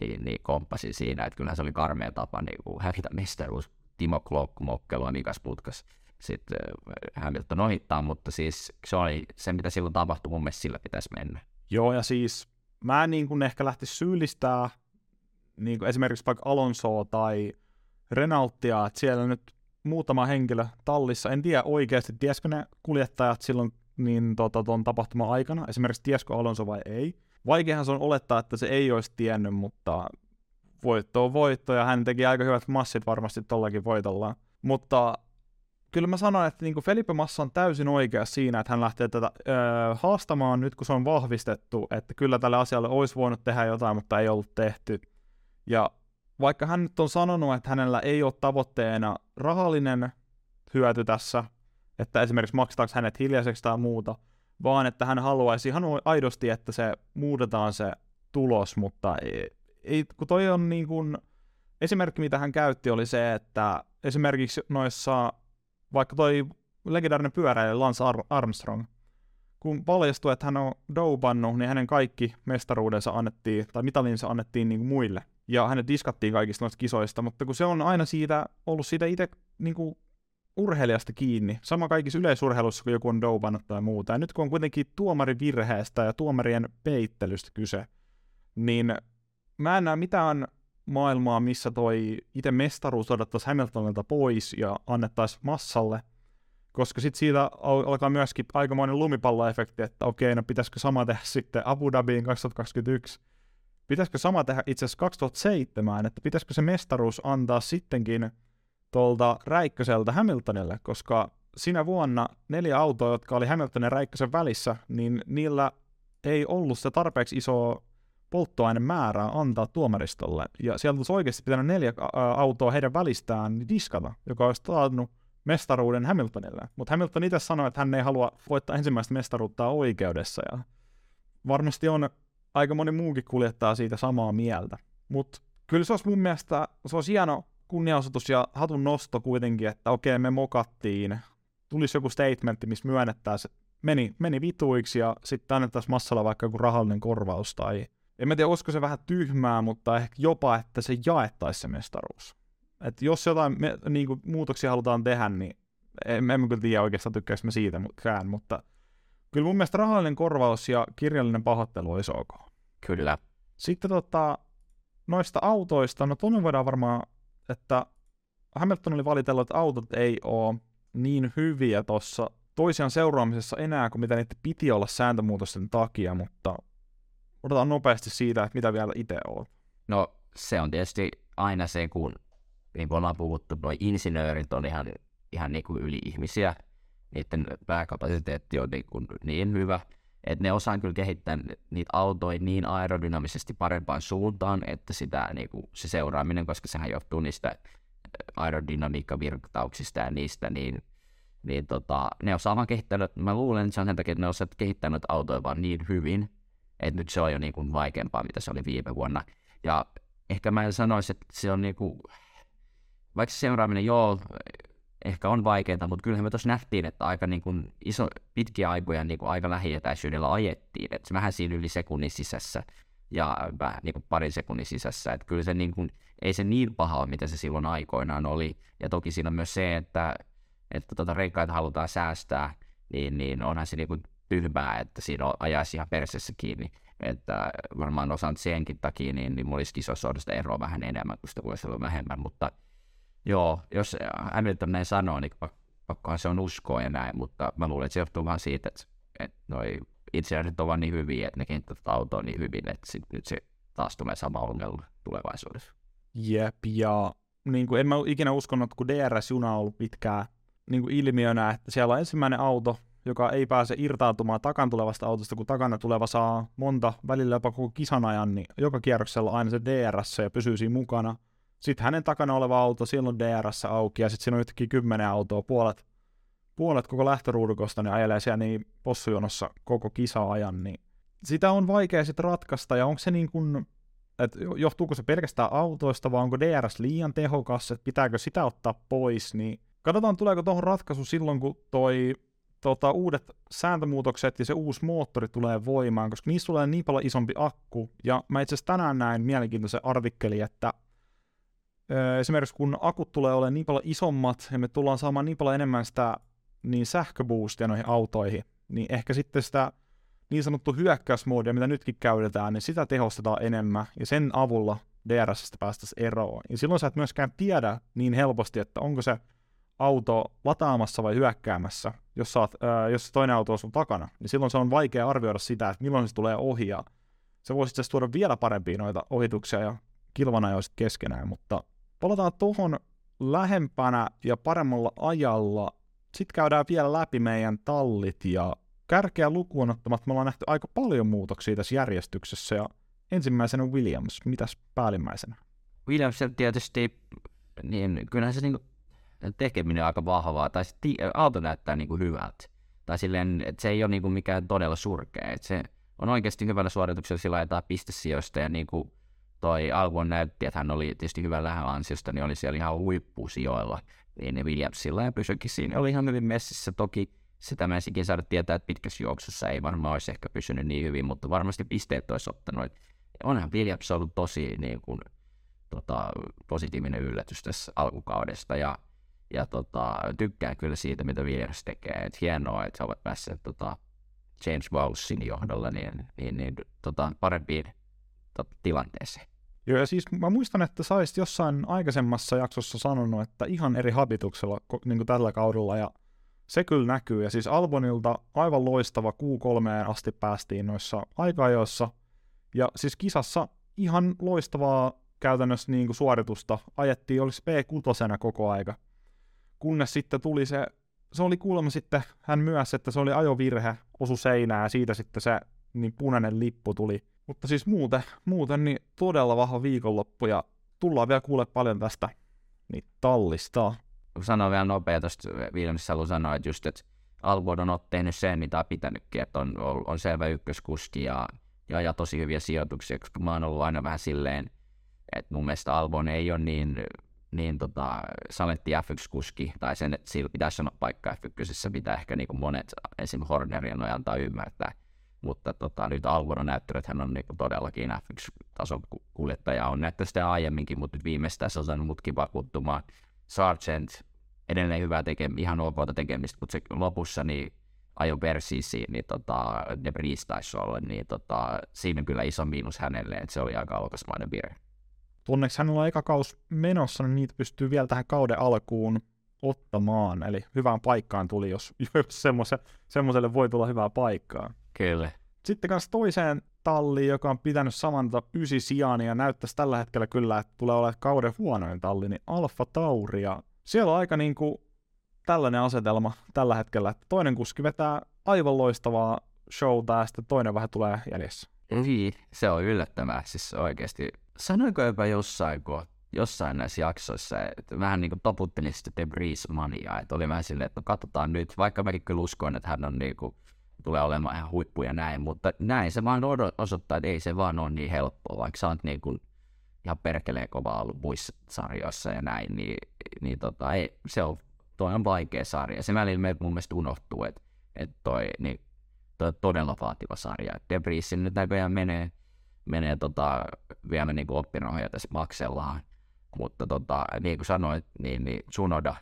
niin, niin komppasin siinä, että kyllähän se oli karmea tapa niin kuin hävitä mestaruus Timo Klokkumokkelua Mikas Putkas sitten Hamilton ohittaa, mutta siis se oli se, mitä silloin tapahtui, mun mielestä sillä pitäisi mennä. Joo, ja siis mä en niin kuin ehkä lähtisi syyllistää niin kuin esimerkiksi vaikka Alonsoa tai Renaultia, että siellä nyt muutama henkilö tallissa, en tiedä oikeasti, tiesikö ne kuljettajat silloin niin tota, ton tapahtuman aikana, esimerkiksi tiesikö Alonso vai ei. Vaikeahan se on olettaa, että se ei olisi tiennyt, mutta voitto on voitto, ja hän teki aika hyvät massit varmasti tollakin voitolla. Mutta kyllä mä sanon, että niin Felipe Massa on täysin oikea siinä, että hän lähtee tätä öö, haastamaan nyt, kun se on vahvistettu, että kyllä tälle asialle olisi voinut tehdä jotain, mutta ei ollut tehty. Ja vaikka hän nyt on sanonut, että hänellä ei ole tavoitteena rahallinen hyöty tässä, että esimerkiksi maksetaanko hänet hiljaiseksi tai muuta, vaan että hän haluaisi ihan aidosti, että se muutetaan se tulos, mutta ei, ei, kun toi on niin kuin, esimerkki, mitä hän käytti, oli se, että esimerkiksi noissa, vaikka toi legendaarinen pyöräilijä Lance Armstrong, kun paljastui, että hän on doupannut, niin hänen kaikki mestaruudensa annettiin, tai mitalinsa annettiin niin kuin muille. Ja hänet diskattiin kaikista noista kisoista, mutta kun se on aina siitä, ollut siitä itse niin kuin urheilijasta kiinni. Sama kaikissa yleisurheilussa, kun joku on doupannut tai muuta. Ja nyt kun on kuitenkin tuomarin virheestä ja tuomarien peittelystä kyse, niin mä en näe mitään maailmaa, missä toi itse mestaruus odottaisi Hamiltonilta pois ja annettaisiin massalle, koska sitten siitä alkaa myöskin aikamoinen lumipalloefekti, että okei, no pitäisikö sama tehdä sitten Abu Dhabiin 2021, pitäisikö sama tehdä itse asiassa 2007, että pitäisikö se mestaruus antaa sittenkin tuolta Räikköseltä Hamiltonille, koska sinä vuonna neljä autoa, jotka oli Hamiltonin ja Räikkösen välissä, niin niillä ei ollut se tarpeeksi iso polttoainemäärää antaa tuomaristolle. Ja sieltä olisi oikeasti pitänyt neljä autoa heidän välistään diskata, joka olisi taannut mestaruuden Hamiltonille. Mutta Hamilton itse sanoi, että hän ei halua voittaa ensimmäistä mestaruutta oikeudessa. Ja varmasti on aika moni muukin kuljettaa siitä samaa mieltä. Mutta kyllä se olisi mun mielestä, se olisi hieno kunnianosoitus ja hatun nosto kuitenkin, että okei, me mokattiin. Tulisi joku statementti, missä myönnettäisiin, että meni, meni vituiksi ja sitten annettaisiin massalla vaikka joku rahallinen korvaus tai en mä tiedä, olisiko se vähän tyhmää, mutta ehkä jopa, että se jaettaisi se mestaruus. Että jos jotain me, niin kuin, muutoksia halutaan tehdä, niin en, en kyllä tiedä oikeastaan tykkääkö mä siitä kään, mutta kyllä mun mielestä rahallinen korvaus ja kirjallinen pahoittelu olisi ok. Kyllä. Sitten tota, noista autoista, no tuonne voidaan varmaan, että Hamilton oli valitellut, että autot ei ole niin hyviä tuossa toisiaan seuraamisessa enää kuin mitä niitä piti olla sääntömuutosten takia, mutta otetaan nopeasti siitä, että mitä vielä itse olet. No se on tietysti aina se, kun niin kuin ollaan puhuttu, nuo insinöörit on ihan, ihan niin kuin yli-ihmisiä. Niiden pääkapasiteetti on niin, kuin niin hyvä, että ne osaa kyllä kehittää niitä autoja niin aerodynamisesti parempaan suuntaan, että sitä, niin kuin, se seuraaminen, koska sehän johtuu niistä aerodynamiikkavirtauksista ja niistä, niin, niin tota, ne osaa vaan kehittää, mä luulen, että se on sen takia, että ne osaa kehittää autoja vaan niin hyvin, että nyt se on jo niin kuin vaikeampaa, mitä se oli viime vuonna. Ja ehkä mä en sanoisi, että se on niin kuin, vaikka se seuraaminen, joo, ehkä on vaikeaa, mutta kyllähän me tuossa nähtiin, että aika niin kuin iso, pitkiä aikoja niin kuin aika lähietäisyydellä ajettiin, että vähän siinä yli sekunnin sisässä ja vähän niin kuin parin sekunnin sisässä, että kyllä se niin kuin, ei se niin paha ole, mitä se silloin aikoinaan oli, ja toki siinä on myös se, että, että tuota renkaita halutaan säästää, niin, niin onhan se niin kuin tyhmää, että siinä ajaisi ihan persessä kiinni. Että varmaan osan senkin takia, niin, niin mulla olisi kisossa eroa vähän enemmän, kun sitä voisi olla vähemmän, mutta joo, jos Hamilton näin sanoo, niin pakkohan se on uskoa ja näin, mutta mä luulen, että se johtuu vaan siitä, että, että noi insinöörit ovat niin hyviä, että ne kehittävät autoa niin hyvin, että sit, nyt se taas tulee sama ongelma tulevaisuudessa. Jep, ja niin kuin en mä ikinä uskonut, kun DRS-juna on ollut pitkään niin kuin ilmiönä, että siellä on ensimmäinen auto, joka ei pääse irtaantumaan takan tulevasta autosta, kun takana tuleva saa monta, välillä jopa koko kisan ajan, niin joka kierroksella aina se DRS ja pysyy siinä mukana. Sitten hänen takana oleva auto, siellä on DRS auki, ja sitten siinä on yhtäkkiä kymmenen autoa, puolet, puolet koko lähtöruudukosta, niin ajelee siellä niin possujonossa koko kisa-ajan, niin sitä on vaikea sitten ratkaista, ja onko se niin kuin, että johtuuko se pelkästään autoista, vai onko DRS liian tehokas, että pitääkö sitä ottaa pois, niin katsotaan tuleeko tuohon ratkaisu silloin, kun toi tota, uudet sääntömuutokset ja se uusi moottori tulee voimaan, koska niistä tulee niin paljon isompi akku. Ja mä itse asiassa tänään näin mielenkiintoisen artikkeli, että esimerkiksi kun akut tulee olemaan niin paljon isommat ja me tullaan saamaan niin paljon enemmän sitä niin sähköboostia noihin autoihin, niin ehkä sitten sitä niin sanottu hyökkäysmoodia, mitä nytkin käytetään, niin sitä tehostetaan enemmän ja sen avulla DRSstä päästäisiin eroon. Ja silloin sä et myöskään tiedä niin helposti, että onko se auto lataamassa vai hyökkäämässä, jos, saat, ää, jos toinen auto on sun takana, niin silloin se on vaikea arvioida sitä, että milloin se tulee ohi, ja se voisi itse tuoda vielä parempia noita ohituksia ja kilvanajoiset keskenään, mutta palataan tuohon lähempänä ja paremmalla ajalla. Sitten käydään vielä läpi meidän tallit ja kärkeä lukuun ottamatta me ollaan nähty aika paljon muutoksia tässä järjestyksessä ja ensimmäisenä Williams, mitäs päällimmäisenä? Williams tietysti, niin kyllähän se niinku tekeminen on aika vahvaa, tai se auto näyttää niinku hyvältä. Tai silleen, että se ei ole niinku mikään todella surkea, että se on oikeasti hyvällä suorituksella sillä jotain pistesijoista ja niinku toi Albon näytti, että hän oli tietysti hyvällä ansiosta, niin oli siellä ihan huippusijoilla. Niin Williamsilla ja pysyikin siinä. Oli ihan hyvin messissä. Toki sitä mä ensinkin saada tietää, että pitkässä juoksussa ei varmaan olisi ehkä pysynyt niin hyvin, mutta varmasti pisteet olisi ottanut. Onhan Williams ollut tosi niin kuin, tota, positiivinen yllätys tässä alkukaudesta ja, ja tota, tykkään kyllä siitä, mitä Williams tekee. Et hienoa, että he ovat päässeet tota, James Wowsin johdolla niin, niin, niin tota, parempiin tota, tilanteeseen. Joo, ja siis mä muistan, että sä jossain aikaisemmassa jaksossa sanonut, että ihan eri habituksella niin kuin tällä kaudella, ja se kyllä näkyy. Ja siis Albonilta aivan loistava Q3 asti päästiin noissa aika-ajoissa, ja siis kisassa ihan loistavaa käytännössä niin kuin suoritusta. Ajettiin, olisi P6 koko aika. Kunnes sitten tuli se, se oli kuulemma sitten, hän myös, että se oli ajovirhe, osu seinään ja siitä sitten se niin punainen lippu tuli. Mutta siis muuten, muuten niin todella vahva viikonloppu ja tullaan vielä kuule paljon tästä niin tallista. Sanoin vielä nopea tuosta Williamsissa haluan sanoa, että just, että Albon on tehnyt sen, mitä on pitänytkin, että on, on, on selvä ykköskuski ja ja, ja tosi hyviä sijoituksia, koska mä oon ollut aina vähän silleen, että mun mielestä Albon ei ole niin, niin tota, saletti F1-kuski, tai sen, että sillä pitäisi olla paikka F1, mitä ehkä niin kuin monet esim. Hornerien noin antaa ymmärtää. Mutta tota, nyt on näyttänyt, että hän on niin kuin todellakin F1-tason kuljettaja. On näyttänyt sitä aiemminkin, mutta nyt viimeistään se on saanut mutkin vakuuttumaan. Sargent edelleen hyvää tekemistä, ihan ok tekemistä, mutta se lopussa niin ajo Persisiin, niin tota, ne taisi olla, niin tota, siinä kyllä iso miinus hänelle, että se oli aika alkasmainen virhe. Onneksi hänellä on eka kaus menossa, niin niitä pystyy vielä tähän kauden alkuun ottamaan, eli hyvään paikkaan tuli, jos, jos semmoiselle voi tulla hyvää paikkaa. Kyllä. Sitten kanssa toiseen talliin, joka on pitänyt samanta ysi sijaan ja näyttäisi tällä hetkellä kyllä, että tulee olemaan kauden huonoin talli, niin Alfa Tauri. Ja siellä on aika niin kuin tällainen asetelma tällä hetkellä, että toinen kuski vetää aivan loistavaa showta ja sitten toinen vähän tulee jäljessä. Niin, se on yllättävää. Siis oikeasti, sanoinko jopa jossain, kun jossain näissä jaksoissa, että vähän niin kuin toputtelin sitten Debris Mania, että oli vähän silleen, että no katsotaan nyt, vaikka mäkin kyllä uskoin, että hän on niin kuin, tulee olemaan ihan huippu ja näin, mutta näin se vaan osoittaa, että ei se vaan ole niin helppoa, vaikka sä oot niin kuin ihan perkeleen kova ollut muissa sarjoissa ja näin, niin, niin tota, ei, se on toi on vaikea sarja. Se välillä me mun mielestä unohtuu, että et toi, niin, toi todella vaativa sarja. Debrisin nyt näköjään menee, menee tota, vielä niin oppirahoja tässä maksellaan. Mutta tota, niin kuin sanoit, niin, niin Sunoda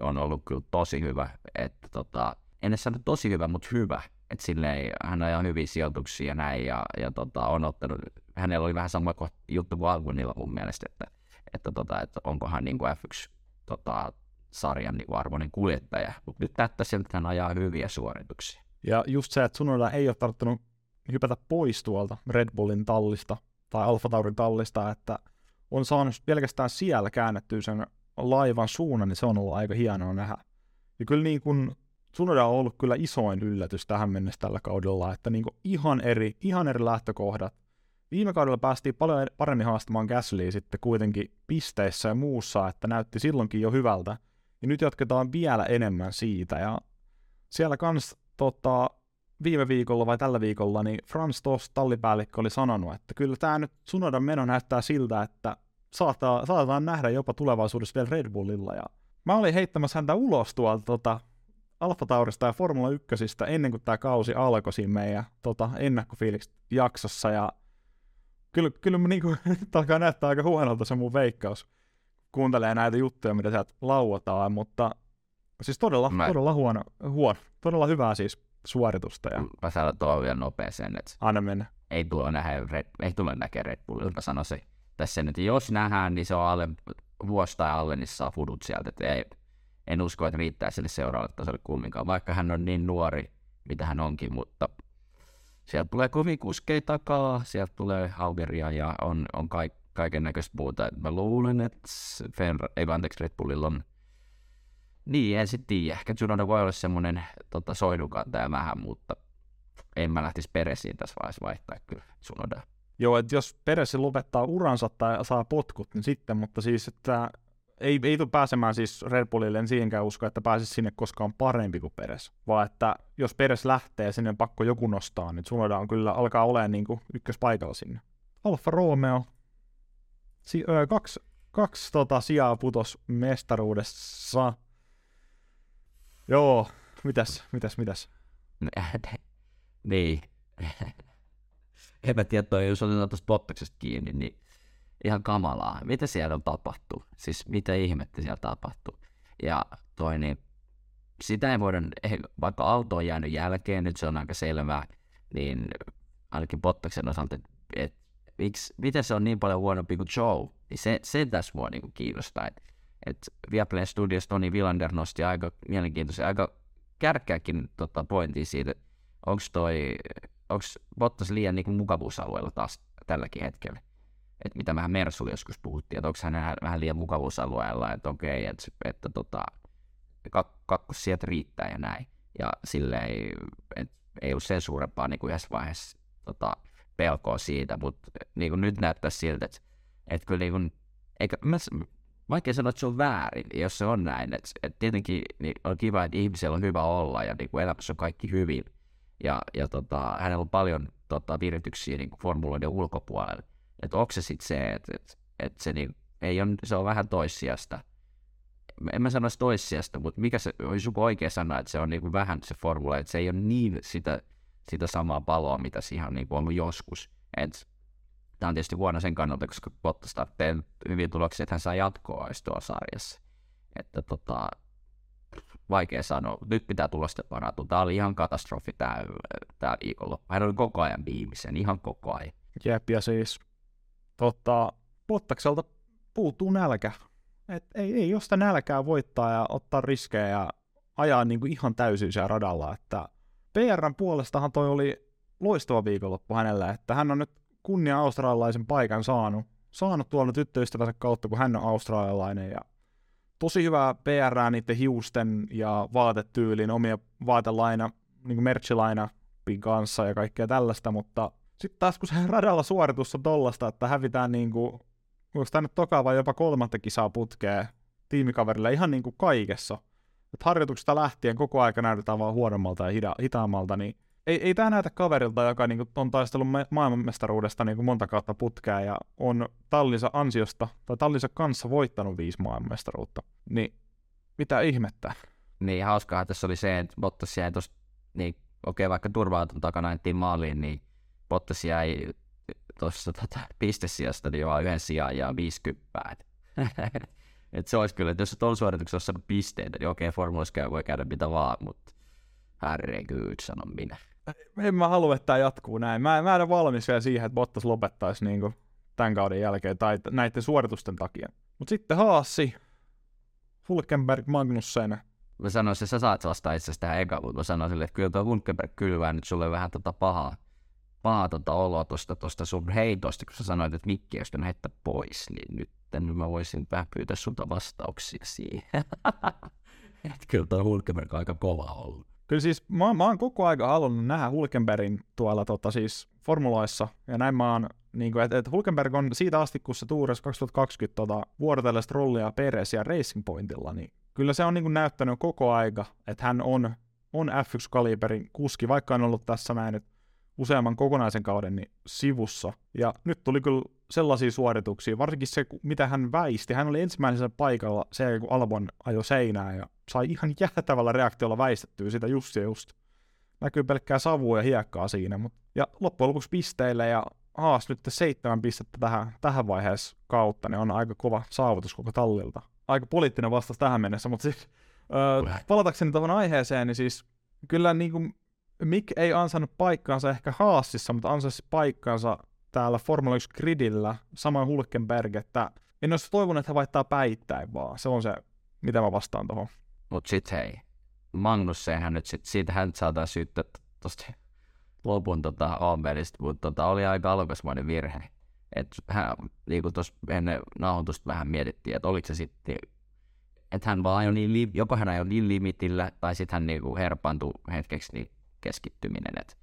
on ollut kyllä tosi hyvä. Että tota, en sano tosi hyvä, mutta hyvä. Että silleen, hän on hyviä sijoituksia ja näin, ja, ja tota, on ottanut, hänellä oli vähän sama juttu kuin Albonilla mun mielestä, että, että, tota, että onkohan niin kuin F1 tota, sarjan niin arvoinen kuljettaja, mutta nyt näyttää siltä, että hän ajaa hyviä suorituksia. Ja just se, että Sunoda ei ole tarttunut hypätä pois tuolta Red Bullin tallista tai Alfa Taurin tallista, että on saanut pelkästään siellä käännettyä sen laivan suunnan, niin se on ollut aika hienoa nähdä. Ja kyllä niin kuin Sunoda on ollut kyllä isoin yllätys tähän mennessä tällä kaudella, että niin kuin ihan, eri, ihan eri lähtökohdat. Viime kaudella päästiin paljon paremmin haastamaan Gaslyä sitten kuitenkin pisteissä ja muussa, että näytti silloinkin jo hyvältä. Ja nyt jatketaan vielä enemmän siitä. Ja siellä kans tota, viime viikolla vai tällä viikolla, niin Frans Toss, tallipäällikkö, oli sanonut, että kyllä tämä nyt Sunodan meno näyttää siltä, että saattaa, saatetaan nähdä jopa tulevaisuudessa vielä Red Bullilla. Ja mä olin heittämässä häntä ulos tuolta tota, Alfa Taurista ja Formula 1 ennen kuin tämä kausi alkoi siinä meidän tota, ennakkofiilis-jaksossa. Ja kyllä, kyllä mä niinku, alkaa näyttää aika huonolta se mun veikkaus kuuntelee näitä juttuja, mitä sieltä lauataan, mutta siis todella, Mä- todella huono, huono, todella hyvää siis suoritusta ja Mä sanon tuohon vielä nopeeseen, että anna mennä. ei tule nähdä Red, ei tule näkemään Red Bullilla, mä sanoisin tässä nyt. Jos nähdään, niin se on alle, vuosi tai alle, niin saa fudut sieltä. Et ei, en usko, että riittää sille seuraavalle tasolle kumminkaan, vaikka hän on niin nuori, mitä hän onkin, mutta sieltä tulee kovin kuskeja takaa, sieltä tulee Haugeria ja on, on kaik, kaiken näköistä muuta. Et mä luulen, että Fenra, ei anteeksi, Red Bullilla on niin, en sitten tiedä. Ehkä Tsunoda voi olla semmoinen tota, soidunkantaja vähän, mutta en mä lähtisi Peresiin tässä vaiheessa vaihtaa kyllä Tsunodaa. Joo, että jos Peresi lopettaa uransa tai saa potkut, niin sitten, mutta siis, että ei, ei tule pääsemään siis Red Bullille, en siihenkään usko, että pääsisi sinne koskaan parempi kuin Peres. Vaan että jos Peres lähtee, sinne on pakko joku nostaa, niin Tsunoda on kyllä, alkaa olemaan niin kuin ykköspaikalla sinne. Alfa Romeo, si- ö, kaksi, kaksi tota, sijaa putos mestaruudessa. Joo, mitäs, mitäs, mitäs? niin. en mä tiedä, toi, jos otetaan tuosta Bottaksesta kiinni, niin ihan kamalaa. Mitä siellä on tapahtuu? Siis mitä ihmettä siellä tapahtuu? Ja toi niin, sitä ei voida, vaikka auto on jäänyt jälkeen, nyt se on aika selvää, niin ainakin Bottaksen osalta, että et, miksi, miten se on niin paljon huonompi kuin Joe, niin se, se tässä mua niinku kiinnostaa. Että et Viaplay Studios Toni Villander nosti aika mielenkiintoisen, aika kärkkääkin tota, pointin siitä, onko toi, onko Bottas liian niinku mukavuusalueella taas tälläkin hetkellä. Että mitä mehän Mersulla joskus puhuttiin, että onko hän vähän- vähän liian mukavuusalueella, että okei, että, että tota, kak- kakkos sieltä riittää ja näin. Ja silleen, et, ei ollut sen suurempaa niin kuin yhdessä vaiheessa tota, pelkoa siitä, mutta niin kuin nyt näyttää siltä, että, että kyllä niin kuin, eikä, mä, vaikea sanoa, että se on väärin, jos se on näin. Että, että tietenkin niin on kiva, että ihmisellä on hyvä olla ja niin kuin elämässä on kaikki hyvin. Ja, ja tota, hänellä on paljon tota, virityksiä niin formuloiden ulkopuolella. Että onko se sitten se, että, että, että se, niin, ei on, se on vähän toissijasta. En mä sanoisi toissijasta, mutta mikä se olisi joku oikea sana, että se on niin kuin vähän se formula, että se ei ole niin sitä, sitä samaa paloa, mitä siihen on niin kuin ollut joskus. Et, Tämä on tietysti huono sen kannalta, koska Bottas tarvitsee hyviä tuloksia, että hän saa jatkoa tuolla sarjassa. Että tota, vaikea sanoa. Nyt pitää tulosta parantua. Tämä oli ihan katastrofi tämä, tämä viikonloppu. Hän oli koko ajan viimeisen, ihan koko ajan. Jep, ja siis tota, Pottakselta puuttuu nälkä. Et ei, ei josta nälkää voittaa ja ottaa riskejä ja ajaa niinku ihan täysin siellä radalla. Että PRn puolestahan toi oli loistava viikonloppu hänelle, että hän on nyt kunnia australialaisen paikan saanut, saanut tuolla tyttöystävänsä kautta, kun hän on australialainen ja tosi hyvää PR niiden hiusten ja vaatetyylin, omia vaatelaina, niin kuin merchilaina kanssa ja kaikkea tällaista, mutta sitten taas kun se radalla suoritus on tollasta, että hävitään niinku, onko tämä nyt vai jopa kolmatta kisaa putkea tiimikaverille ihan niinku kaikessa. Et harjoituksesta lähtien koko aika näytetään vaan huonommalta ja hida, hitaammalta, niin ei, ei tämä näytä kaverilta, joka niinku on taistellut ma- maailmanmestaruudesta niinku monta kautta putkea ja on tallinsa ansiosta tai tallinsa kanssa voittanut viisi maailmanmestaruutta. Niin mitä ihmettä? Niin hauskaa tässä oli se, että Bottas jäi tuosta, niin okei vaikka turvauton takana ajettiin maaliin, niin Bottas jäi tuossa tota, pistesijasta niin vaan yhden sijaan ja 50. Et, se olisi kyllä, että jos tuolla suorituksessa on pisteitä, niin okei, formuloissa käy, voi käydä mitä vaan, mutta herregud, sanon minä. En mä halua, että tämä jatkuu näin. Mä, mä en ole valmis vielä siihen, että Bottas lopettaisi niin tämän kauden jälkeen tai näiden suoritusten takia. Mutta sitten Haassi, Hulkenberg, Magnussen. Mä sanoisin, että sä saat vastaa itse asiassa tähän eka, mutta mä sanoisin, että kyllä tuo Hulkenberg kylvää nyt sulle vähän tota pahaa, pahaa tota oloa tuosta, tuosta sun heitosta, kun sä sanoit, että mikki olisi heittää pois, niin nyt nyt mä voisin vähän pyytää sulta vastauksia siihen. että kyllä tuo Hulkenberg on aika kova ollut. Kyllä siis mä, mä oon koko aika halunnut nähdä Hulkenbergin tuolla tota, siis formuloissa, ja näin mä oon, niin että, että Hulkenberg on siitä asti, kun se tuurasi 2020 tota, vuorotellen Strollia Perez ja Racing Pointilla, niin kyllä se on niin kuin, näyttänyt koko aika, että hän on, on F1-kaliberin kuski, vaikka on ollut tässä näin nyt useamman kokonaisen kauden niin sivussa. Ja nyt tuli kyllä sellaisia suorituksia, varsinkin se, mitä hän väisti. Hän oli ensimmäisellä paikalla se, kun Albon ajoi seinään ja sai ihan jäätävällä reaktiolla väistettyä sitä just ja just. Näkyy pelkkää savua ja hiekkaa siinä. Mut. Ja loppujen lopuksi pisteille ja Haas nyt seitsemän pistettä tähän, tähän vaiheessa kautta, niin on aika kova saavutus koko tallilta. Aika poliittinen vastaus tähän mennessä, mutta siis öö, palatakseni tuohon aiheeseen, niin siis kyllä niin kuin Mick ei ansainnut paikkaansa ehkä Haasissa, mutta ansaisi paikkaansa täällä Formula 1 gridillä, samoin Hulkenberg, että en olisi toivonut, että hän vaihtaa päittäin vaan. Se on se, mitä mä vastaan tuohon. Mut sit hei, sehän nyt sit, siitä hän saadaan syyttää tosta lopun tota Alberista, mutta tota, oli aika alokasmainen virhe. Et hän, niin kuin tuossa ennen nauhoitusta vähän mietittiin, että oliko se sitten, että hän vaan ajoi niin, joko hän ajoi niin limitillä, tai sitten hän niin herpaantui hetkeksi niin keskittyminen, että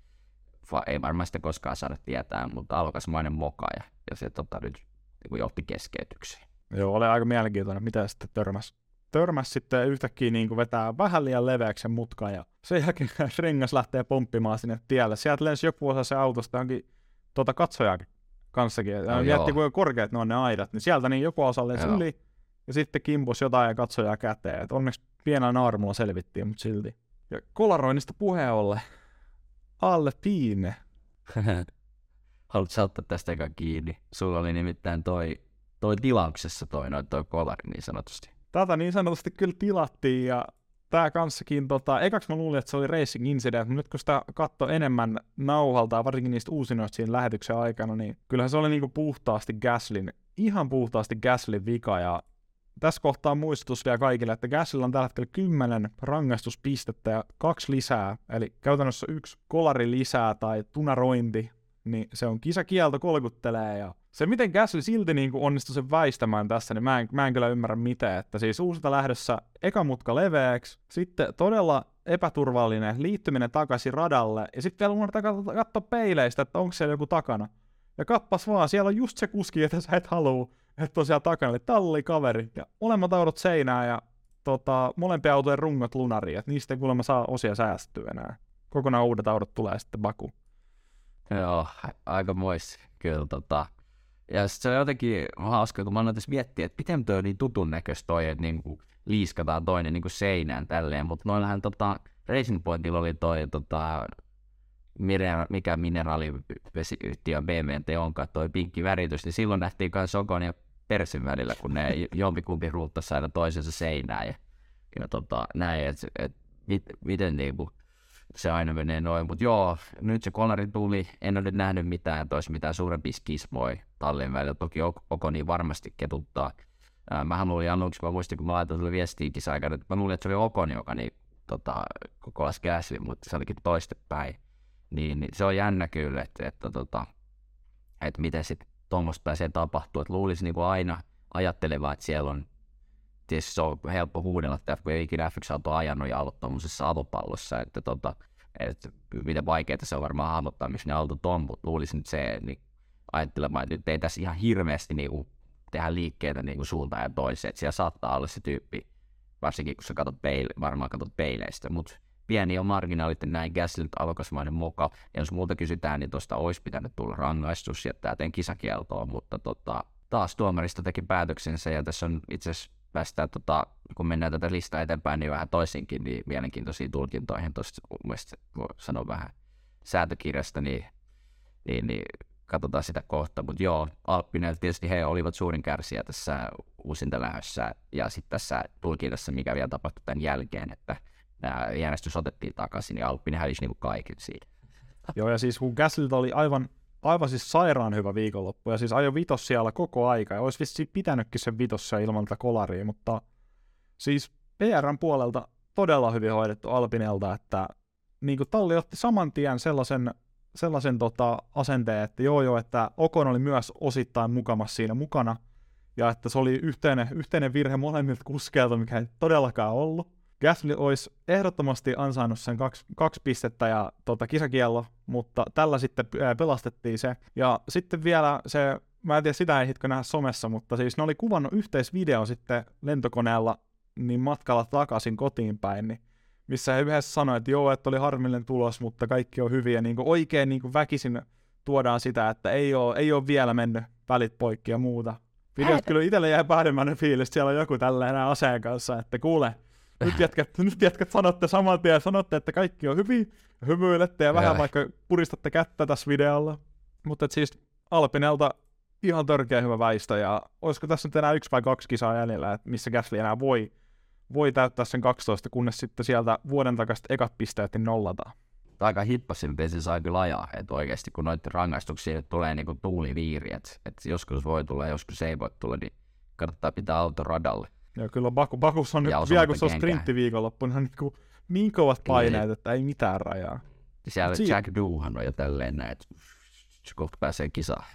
ei varmaan sitä koskaan saada tietää, mutta alokasmainen moka ja, ja se tota, nyt niin johti keskeytykseen. Joo, oli aika mielenkiintoinen, mitä sitten törmäs törmäs sitten yhtäkkiä niin kuin vetää vähän liian leveäksi sen mutkan ja sen jälkeen rengas lähtee pomppimaan sinne tielle. Sieltä lensi joku osa se autosta johonkin tuota katsojaakin kanssakin. Ja no, jätti kuinka korkeat ne on ne aidat, niin sieltä niin joku osa lensi yli ja sitten kimpus jotain ja katsojaa käteen. Et onneksi pienellä naarmulla selvittiin, mutta silti. Ja kolaroinnista puheen ollen. Alle piine. Haluatko ottaa tästä eka kiinni? Sulla oli nimittäin toi, toi tilauksessa toi, noin toi kolari niin sanotusti tätä niin sanotusti kyllä tilattiin ja tämä kanssakin, tota, ekaksi mä luulin, että se oli Racing Incident, mutta nyt kun sitä katsoi enemmän nauhalta, varsinkin niistä uusinoista siinä lähetyksen aikana, niin kyllähän se oli niinku puhtaasti Gaslin, ihan puhtaasti Gaslin vika, ja tässä kohtaa muistutus vielä kaikille, että Gaslilla on tällä hetkellä 10 rangaistuspistettä ja kaksi lisää, eli käytännössä yksi kolari lisää tai tunarointi, niin se on kisakielto kolkuttelee ja se, miten Gasly silti niin kuin onnistui sen väistämään tässä, niin mä en, mä en kyllä ymmärrä miten. Että siis uusita lähdössä eka mutka leveäksi, sitten todella epäturvallinen liittyminen takaisin radalle, ja sitten vielä unohtaa katsoa peileistä, että onko siellä joku takana. Ja kappas vaan, siellä on just se kuski, että sä et halua, siellä takana, eli talli kaveri. Ja molemmat autot seinää ja tota, molempia autojen rungot lunariin, että niistä ei kuulemma saa osia säästyä enää. Kokonaan uudet autot tulee sitten Baku. Joo, aika mois. Kyllä tota, ja se on jotenkin hauska, kun mä annan tässä miettiä, että miten toi on niin tutun näköistä toi, että niin kuin liiskataan toinen niin kuin seinään tälleen, mutta noillahan tota, Racing Pointilla oli toi tota, mikä mineraalivesiyhtiö BMT onkaan toi pinkki väritys, niin silloin nähtiin myös Sokon ja Persin välillä, kun ne jompikumpi ruuttasi aina toisensa seinään ja, ja tota, näin, että et, mit, miten niin kuin, se aina menee noin. Mutta joo, nyt se kolari tuli, en ole nähnyt mitään, että olisi mitään suurempia skismoi tallin välillä. Toki Oko niin varmasti ketuttaa. Mä luulin aluksi, mä muistin, kun mä laitoin sille viestiä kisaikana, että mä luulin, että se oli Okoni, joka niin, tota, koko Gasly, mutta se olikin toistepäin. Niin, niin, se on jännä kyllä, että, että, tota, että miten sitten tuommoista pääsee tapahtua. Että luulisi niin kuin aina ajattelevaa, että siellä on tietysti se on helppo huudella, että kun ei ikinä F1-auto ajanut ja ollut tuommoisessa avopallossa, että, tota, että miten vaikeaa se on varmaan hahmottaa, missä ne autot on, mutta luulisin että se niin ajattelemaan, että nyt ei tässä ihan hirveästi niin kuin, tehdä liikkeitä niin kuin suuntaan ja toiseen, että siellä saattaa olla se tyyppi, varsinkin kun sä katsot peile, varmaan katsot peileistä, mutta pieni on marginaalit, näin Gaslit alokasmainen moka, ja jos multa kysytään, niin tuosta olisi pitänyt tulla rangaistus, ja tämä teen kisakieltoa, mutta tota, taas tuomaristo teki päätöksensä, ja tässä on itse asiassa päästään, tota, kun mennään tätä listaa eteenpäin, niin vähän toisinkin niin mielenkiintoisiin tulkintoihin. Tuosta mielestäni voi sanoa vähän säätökirjasta, niin, niin, niin katsotaan sitä kohta. Mutta joo, Alppinen tietysti he olivat suurin kärsijä tässä uusinta lähdössä ja sitten tässä tulkinnassa, mikä vielä tapahtui tämän jälkeen, että järjestys otettiin takaisin, niin Alppinen hävisi niin kaiken siinä. Joo, ja siis kun Gaslilta oli aivan aivan siis sairaan hyvä viikonloppu, ja siis ajo vitos siellä koko aika, ja olisi vissi pitänytkin sen vitos ilman tätä kolaria, mutta siis PRn puolelta todella hyvin hoidettu Alpinelta, että niin kuin talli otti saman tien sellaisen, sellaisen tota, asenteen, että joo joo, että Okon oli myös osittain mukamassa siinä mukana, ja että se oli yhteinen, yhteinen virhe molemmilta kuskeilta, mikä ei todellakaan ollut. Gasly olisi ehdottomasti ansainnut sen kaksi, kaksi pistettä ja tota, kisakiello, mutta tällä sitten pelastettiin se. Ja sitten vielä se, mä en tiedä sitä ei hitkö nähdä somessa, mutta siis ne oli kuvannut yhteisvideo sitten lentokoneella niin matkalla takaisin kotiin päin, niin missä he yhdessä sanoivat, että joo, että oli harmillinen tulos, mutta kaikki on hyviä. Niin oikein niin kuin väkisin tuodaan sitä, että ei ole, ei ole vielä mennyt välit poikki ja muuta. Videot kyllä itselle jäi päällimmäinen fiilis, siellä on joku tällä enää aseen kanssa, että kuule, nyt jätkät, nyt jätkät sanotte saman tien, sanotte, että kaikki on hyvin, hymyilette ja vähän vaikka puristatte kättä tässä videolla. Mutta siis Alpinelta ihan törkeä hyvä väistö, ja olisiko tässä nyt enää yksi vai kaksi kisaa jäljellä, että missä Gasly enää voi, voi täyttää sen 12, kunnes sitten sieltä vuoden takaisin ekat pisteet niin nollataan. Aika hippasin se sai kyllä ajaa, että oikeasti kun noita rangaistuksia tulee niin kuin tuuliviiri, että, että joskus voi tulla ja joskus ei voi tulla, niin kannattaa pitää auto radalle. Joo, kyllä Baku, Bakus on nyt, vielä kun se on sprinttiviikonloppuna, niin, kuin niin kovat paineet, että ei mitään rajaa. Siellä si- Jack Doohan on jo tälleen näin, että kohta pääsee kisaan.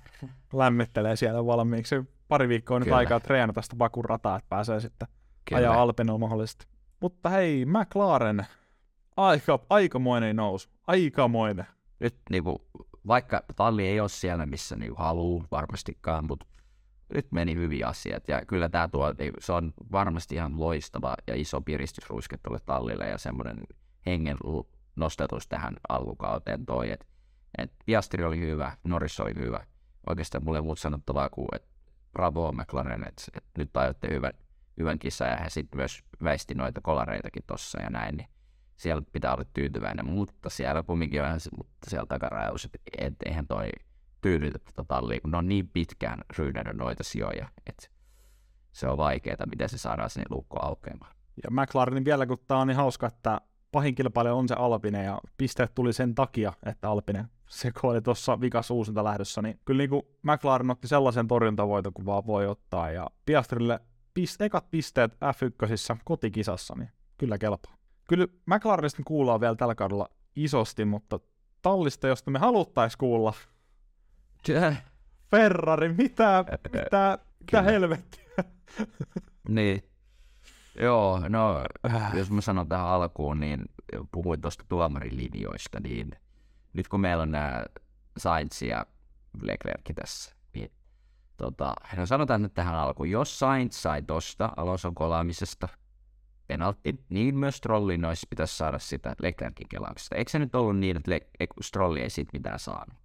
Lämmittelee siellä valmiiksi. Pari viikkoa nyt aikaa treenata sitä Bakun rataa, että pääsee sitten Kyllä. ajaa Alpinilla mahdollisesti. Mutta hei, McLaren, aika, aikamoinen nousu. Aikamoinen. Nyt niinku, vaikka talli ei ole siellä, missä niinku haluaa varmastikaan, mutta nyt meni hyviä asiat. Ja kyllä tämä tuo, se on varmasti ihan loistava ja iso piristysruiske tuolle tallille ja semmoinen hengen nostatus tähän alkukauteen toi. Et, et Piastri oli hyvä, Norris oli hyvä. Oikeastaan mulle ei muuta sanottavaa kuin, että bravo McLaren, että et nyt ajoitte hyvän, hyvän kisan ja he sitten myös väisti noita kolareitakin tossa ja näin, niin siellä pitää olla tyytyväinen, mutta siellä kumminkin on se, mutta siellä takarajaus, että et, eihän toi tyydytä tätä tallia, kun ne on niin pitkään ryydännyt noita sijoja, että se on vaikeaa, miten se saadaan sinne lukko aukeamaan. Ja McLarenin vielä, kun tämä on niin hauska, että pahin kilpailija on se Alpine, ja pisteet tuli sen takia, että Alpine se oli tuossa vikas uusinta lähdössä, niin kyllä niin kuin McLaren otti sellaisen torjuntavoiton, kun vaan voi ottaa, ja Piastrille pist, ekat pisteet F1 kotikisassa, niin kyllä kelpaa. Kyllä McLarenista kuullaan vielä tällä kaudella isosti, mutta tallista, josta me haluttaisiin kuulla, Ferrari, mitä, mitä, mitä helvettiä? niin. Joo, no jos mä sanon tähän alkuun, niin puhuin tuosta tuomarilinjoista, niin nyt kun meillä on nämä Sainz ja Leclerc tässä, niin tota, no sanotaan nyt tähän alkuun, jos Sainz sai tosta Alonson kolaamisesta penaltti, niin myös Strollin olisi pitäisi saada sitä Leclercin kelauksesta. Eikö se nyt ollut niin, että Le- Strolli ei siitä mitään saanut?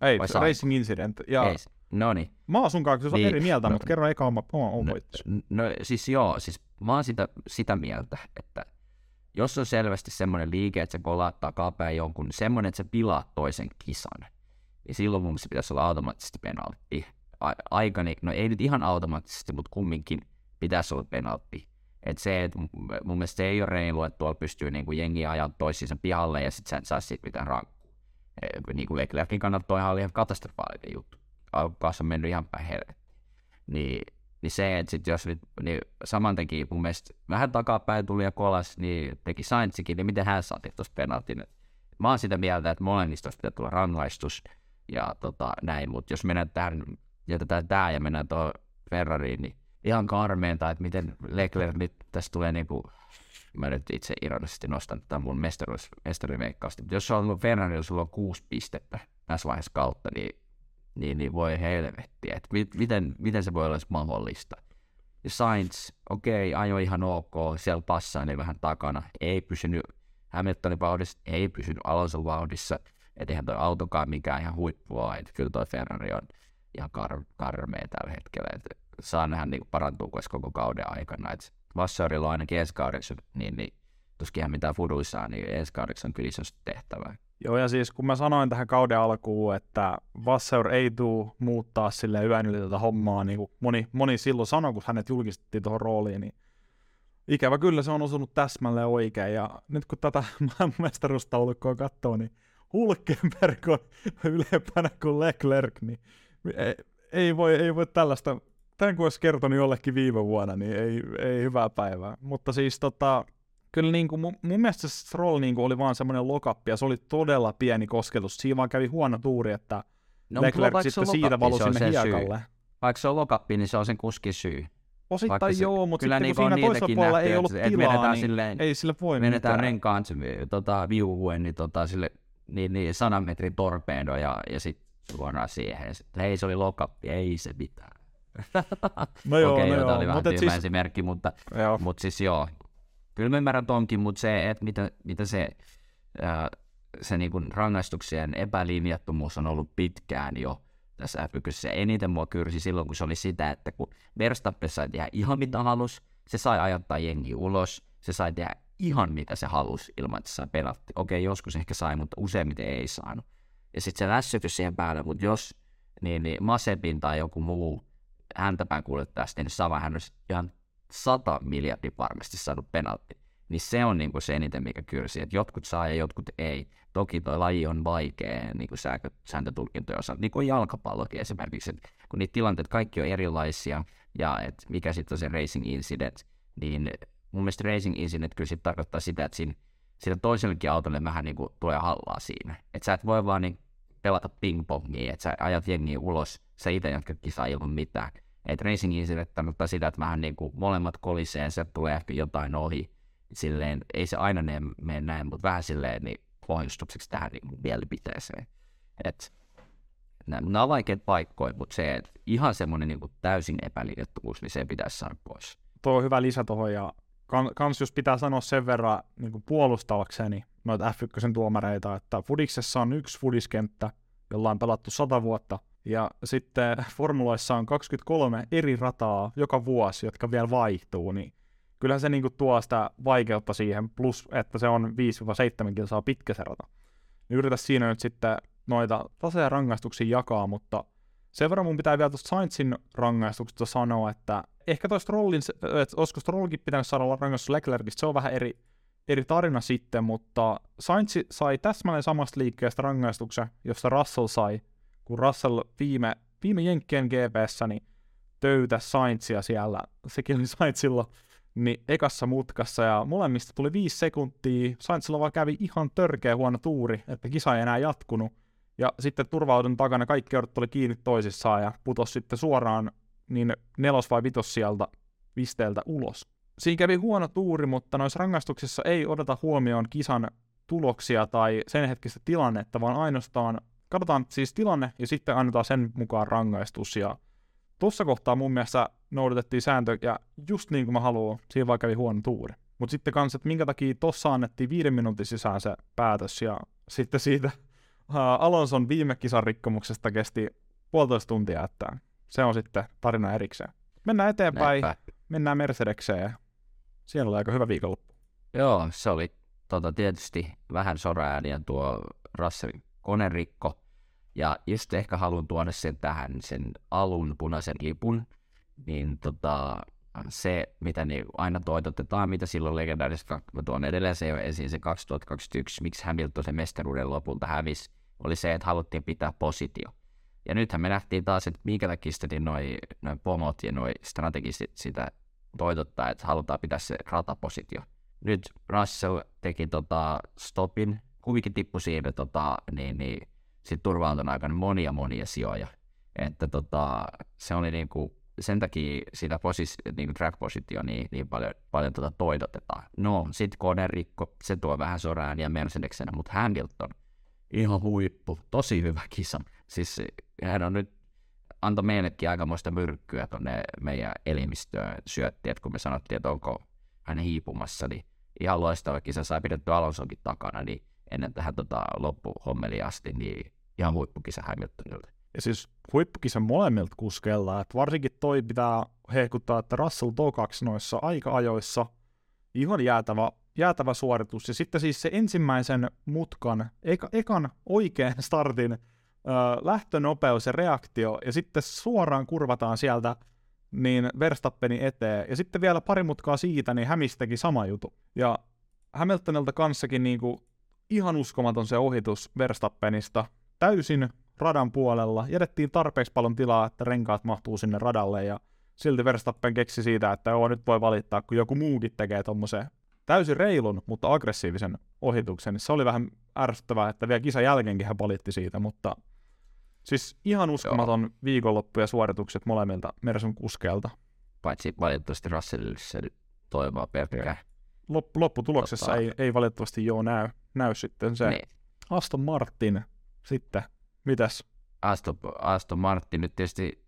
Ei, Vai Racing Incident. Ja ei, no niin. Mä oon sun kanssa niin, eri mieltä, no, mutta kerro eka oma, oma, oma no, no, siis joo, siis mä oon sitä, sitä mieltä, että jos on selvästi semmoinen liike, että se kolaat takapäin jonkun, niin semmoinen, että se pilaa toisen kisan, niin silloin mun mielestä pitäisi olla automaattisesti penaltti. Aikani, no ei nyt ihan automaattisesti, mutta kumminkin pitäisi olla penaltti. Et se, et mun mielestä se ei ole reilu, että tuolla pystyy niinku jengi ajaa toisiinsa pihalle ja sitten sä et saa siitä mitään rankkaa niin kuin Leclercin kannalta toihan oli ihan katastrofaalinen juttu. Alkukaassa on mennyt ihan päin helvettiin. Niin, niin se, että sit jos nyt niin saman teki mun mielestä vähän takapäin tuli ja kolas, niin teki Sainzikin, niin miten hän saati tuosta penaltin. Mä oon sitä mieltä, että molemmista pitää tulla rangaistus ja tota, näin, mutta jos mennään tähän, jätetään tää ja mennään tuohon Ferrariin, niin ihan karmeinta, että miten Leclerc nyt tässä tulee niinku mä nyt itse ironisesti nostan tätä mun mestariveikkausta, mutta jos se on Ferrarilla, sulla on kuusi pistettä tässä vaiheessa kautta, niin, niin, niin voi helvettiä, että mi, miten, miten se voi olla mahdollista. Ja Sainz, okei, okay, ajoi ihan ok, siellä passaili vähän takana, ei pysynyt Hamiltonin vauhdissa, ei pysynyt Alonson vauhdissa, että eihän toi autokaan mikään ihan huippua, että kyllä toi Ferrari on ihan kar- karmea tällä hetkellä, että saa nähdä niin parantuu koko kauden aikana, että Vassarilla on ainakin ensi niin, niin tuskin ihan mitään fuduissaan, niin ensi on kyllä isosti tehtävää. Joo, ja siis kun mä sanoin tähän kauden alkuun, että Vasseur ei tule muuttaa sille yön yli tätä hommaa, niin kuin moni, moni silloin sanoi, kun hänet julkistettiin tuohon rooliin, niin ikävä kyllä se on osunut täsmälleen oikein, ja nyt kun tätä mestaruustaulukkoa katsoo, niin Hulkenberg on ylempänä kuin Leclerc, niin ei, ei, voi, ei voi tällaista tämän kun olisi kertonut jollekin viime vuonna, niin ei, ei hyvää päivää. Mutta siis tota, kyllä niin kuin, mun, mun mielestä se Stroll niin kuin oli vaan semmoinen lokappi, ja se oli todella pieni kosketus. Siinä vaan kävi huono tuuri, että no, Leclerc sitten siitä valui sinne hiekalle. Syy. Vaikka se on lokappi, niin se on sen kuskin syy. Osittain Vaikka joo, mutta sitten niin kun siinä toisella puolella ei ollut että tilaa, niin silleen, ei sille voi Menetään renkaan tota, viuhuen, niin, tota, sille, niin, niin sadan metrin torpedo ja, ja sitten suoraan siihen. Sitten, hei, se oli lokappi, ei se mitään. No joo, Okei, no joo. oli vähän siis- tyhmä siis... esimerkki, mutta, joo. mutta siis joo. Kyllä mä ymmärrän tonkin, mutta se, että mitä, mitä se, ää, se niin kuin rangaistuksien epälinjattomuus on ollut pitkään jo tässä f Se eniten mua kyrsi silloin, kun se oli sitä, että kun Verstappen sai tehdä ihan mitä halus, se sai ajattaa jengi ulos, se sai tehdä ihan mitä se halusi ilman, että se sai penaltti. Okei, joskus ehkä sai, mutta useimmiten ei saanut. Ja sitten se lässytys siihen päälle, mutta jos niin, niin Masepin tai joku muu häntäpään kuljettajasta, niin sama hän olisi ihan 100 miljardia varmasti saanut penaltti. Niin se on niin kuin se eniten, mikä kyrsi, että jotkut saa ja jotkut ei. Toki tuo laji on vaikea niin kuin sääntö, sääntötulkintojen osalta, niin kuin jalkapallokin esimerkiksi, että kun niitä tilanteet kaikki on erilaisia, ja että mikä sitten on se racing incident, niin mun mielestä racing incident kyllä sitten tarkoittaa sitä, että siinä, siinä toisellekin autolle vähän niin kuin tulee hallaa siinä. Että sä et voi vaan niin pelata pingpongia, että sä ajat jengiä ulos, sä itse jatkat kisaa ilman mitään. Että racing incident tarkoittaa sitä, että vähän niin kuin molemmat kolisee, se tulee ehkä jotain ohi. Silleen, ei se aina mene näin, mutta vähän silleen niin pohjustukseksi tähän niin mielipiteeseen. Että nämä on vaikeat paikkoja, mutta se, että ihan semmoinen niin täysin epäliitettuvuus, niin se pitäisi saada pois. Tuo on hyvä lisä tuohon, ja kans jos pitää sanoa sen verran niin kuin puolustavakseni noita F1 tuomareita, että Fudiksessa on yksi Fudiskenttä, jolla on pelattu 100 vuotta, ja sitten formuloissa on 23 eri rataa joka vuosi, jotka vielä vaihtuu, niin kyllähän se niinku tuo sitä vaikeutta siihen, plus että se on 5-7 kilsaa pitkä se rata. Niin yritä siinä nyt sitten noita tasoja rangaistuksia jakaa, mutta sen verran mun pitää vielä tuosta Sainzin rangaistuksesta sanoa, että ehkä tuosta Strollin, että olisiko Strollikin pitänyt saada rangaistus Leclercistä, se on vähän eri, eri tarina sitten, mutta Sainz sai täsmälleen samasta liikkeestä rangaistuksen, josta Russell sai, kun Russell viime, viime Jenkkien GPssä niin töytä Sainzia siellä, sekin oli Sainzilla niin ekassa mutkassa ja molemmista tuli viisi sekuntia. Sainzilla vaan kävi ihan törkeä huono tuuri, että kisa ei enää jatkunut. Ja sitten turvaudun takana kaikki eurot oli kiinni toisissaan ja putosi sitten suoraan niin nelos- vai vitos sieltä pisteeltä ulos. Siinä kävi huono tuuri, mutta noissa rangaistuksissa ei odota huomioon kisan tuloksia tai sen hetkistä tilannetta, vaan ainoastaan katsotaan siis tilanne ja sitten annetaan sen mukaan rangaistus. Ja tuossa kohtaa mun mielestä noudatettiin sääntö ja just niin kuin mä haluan, siinä vaan kävi huono tuuri. Mutta sitten kanssa, että minkä takia tossa annettiin viiden minuutin sisään se päätös ja sitten siitä uh, Alonson viime kisan rikkomuksesta kesti puolitoista tuntia, että se on sitten tarina erikseen. Mennään eteenpäin, Näinpä. mennään Mercedekseen ja siellä oli aika hyvä viikonloppu. Joo, se oli tota, tietysti vähän soraääniä tuo Russellin konerikko. Ja just ehkä haluan tuoda sen tähän, sen alun punaisen lipun, niin tota, se, mitä niin aina toitotetaan, mitä silloin legendaarisesti, mä tuon edelleen se jo esiin, se 2021, miksi Hamilton se mestaruuden lopulta hävisi, oli se, että haluttiin pitää positio. Ja nythän me nähtiin taas, että minkä takia sitten noi, noi pomot ja noi strategiset sitä toitottaa, että halutaan pitää se ratapositio. Nyt Russell teki tota stopin, kuvikin tippui siitä tota, niin, niin, sit turvaantona aikana monia monia sijoja. Että tota, se oli niinku, sen takia sitä posis, niinku track-positio niin, niin paljon, paljon tota toitotetaan. No, sit kone rikko, se tuo vähän sorään ja Mercedeksenä, mutta Hamilton, ihan huippu, tosi hyvä kisa. Siis hän on nyt antoi meillekin aikamoista myrkkyä tuonne meidän elimistöön syötti, että kun me sanottiin, että onko hän hiipumassa, niin ihan loistava kisa, sai pidetty Alonsonkin takana, niin ennen tähän tota, loppuhommeliin asti, niin ihan huippukisa Hamiltonilta. Ja siis huippukisa molemmilta kuskeilla, että varsinkin toi pitää hehkuttaa, että Russell tokaksi noissa aika-ajoissa ihan jäätävä, jäätävä suoritus. Ja sitten siis se ensimmäisen mutkan, eka, ekan oikean startin ö, lähtönopeus ja reaktio, ja sitten suoraan kurvataan sieltä niin Verstappenin eteen. Ja sitten vielä pari mutkaa siitä, niin Hämistäkin sama jutu. Ja Hamiltonilta kanssakin niin kuin ihan uskomaton se ohitus Verstappenista. Täysin radan puolella. Jätettiin tarpeeksi paljon tilaa, että renkaat mahtuu sinne radalle ja silti Verstappen keksi siitä, että joo, nyt voi valittaa, kun joku muukin tekee tuommoisen täysin reilun, mutta aggressiivisen ohituksen. Se oli vähän ärsyttävää, että vielä kisan jälkeenkin hän valitti siitä, mutta siis ihan uskomaton joo. viikonloppu ja suoritukset molemmilta Mersun kuskeelta. Paitsi valitettavasti Russellille se toivoa pelkkää. Lopp- lopputuloksessa ei, ei valitettavasti joo näy, näy sitten se niin. Aston Martin sitten. Mitäs? Aston, Aston Martin nyt tietysti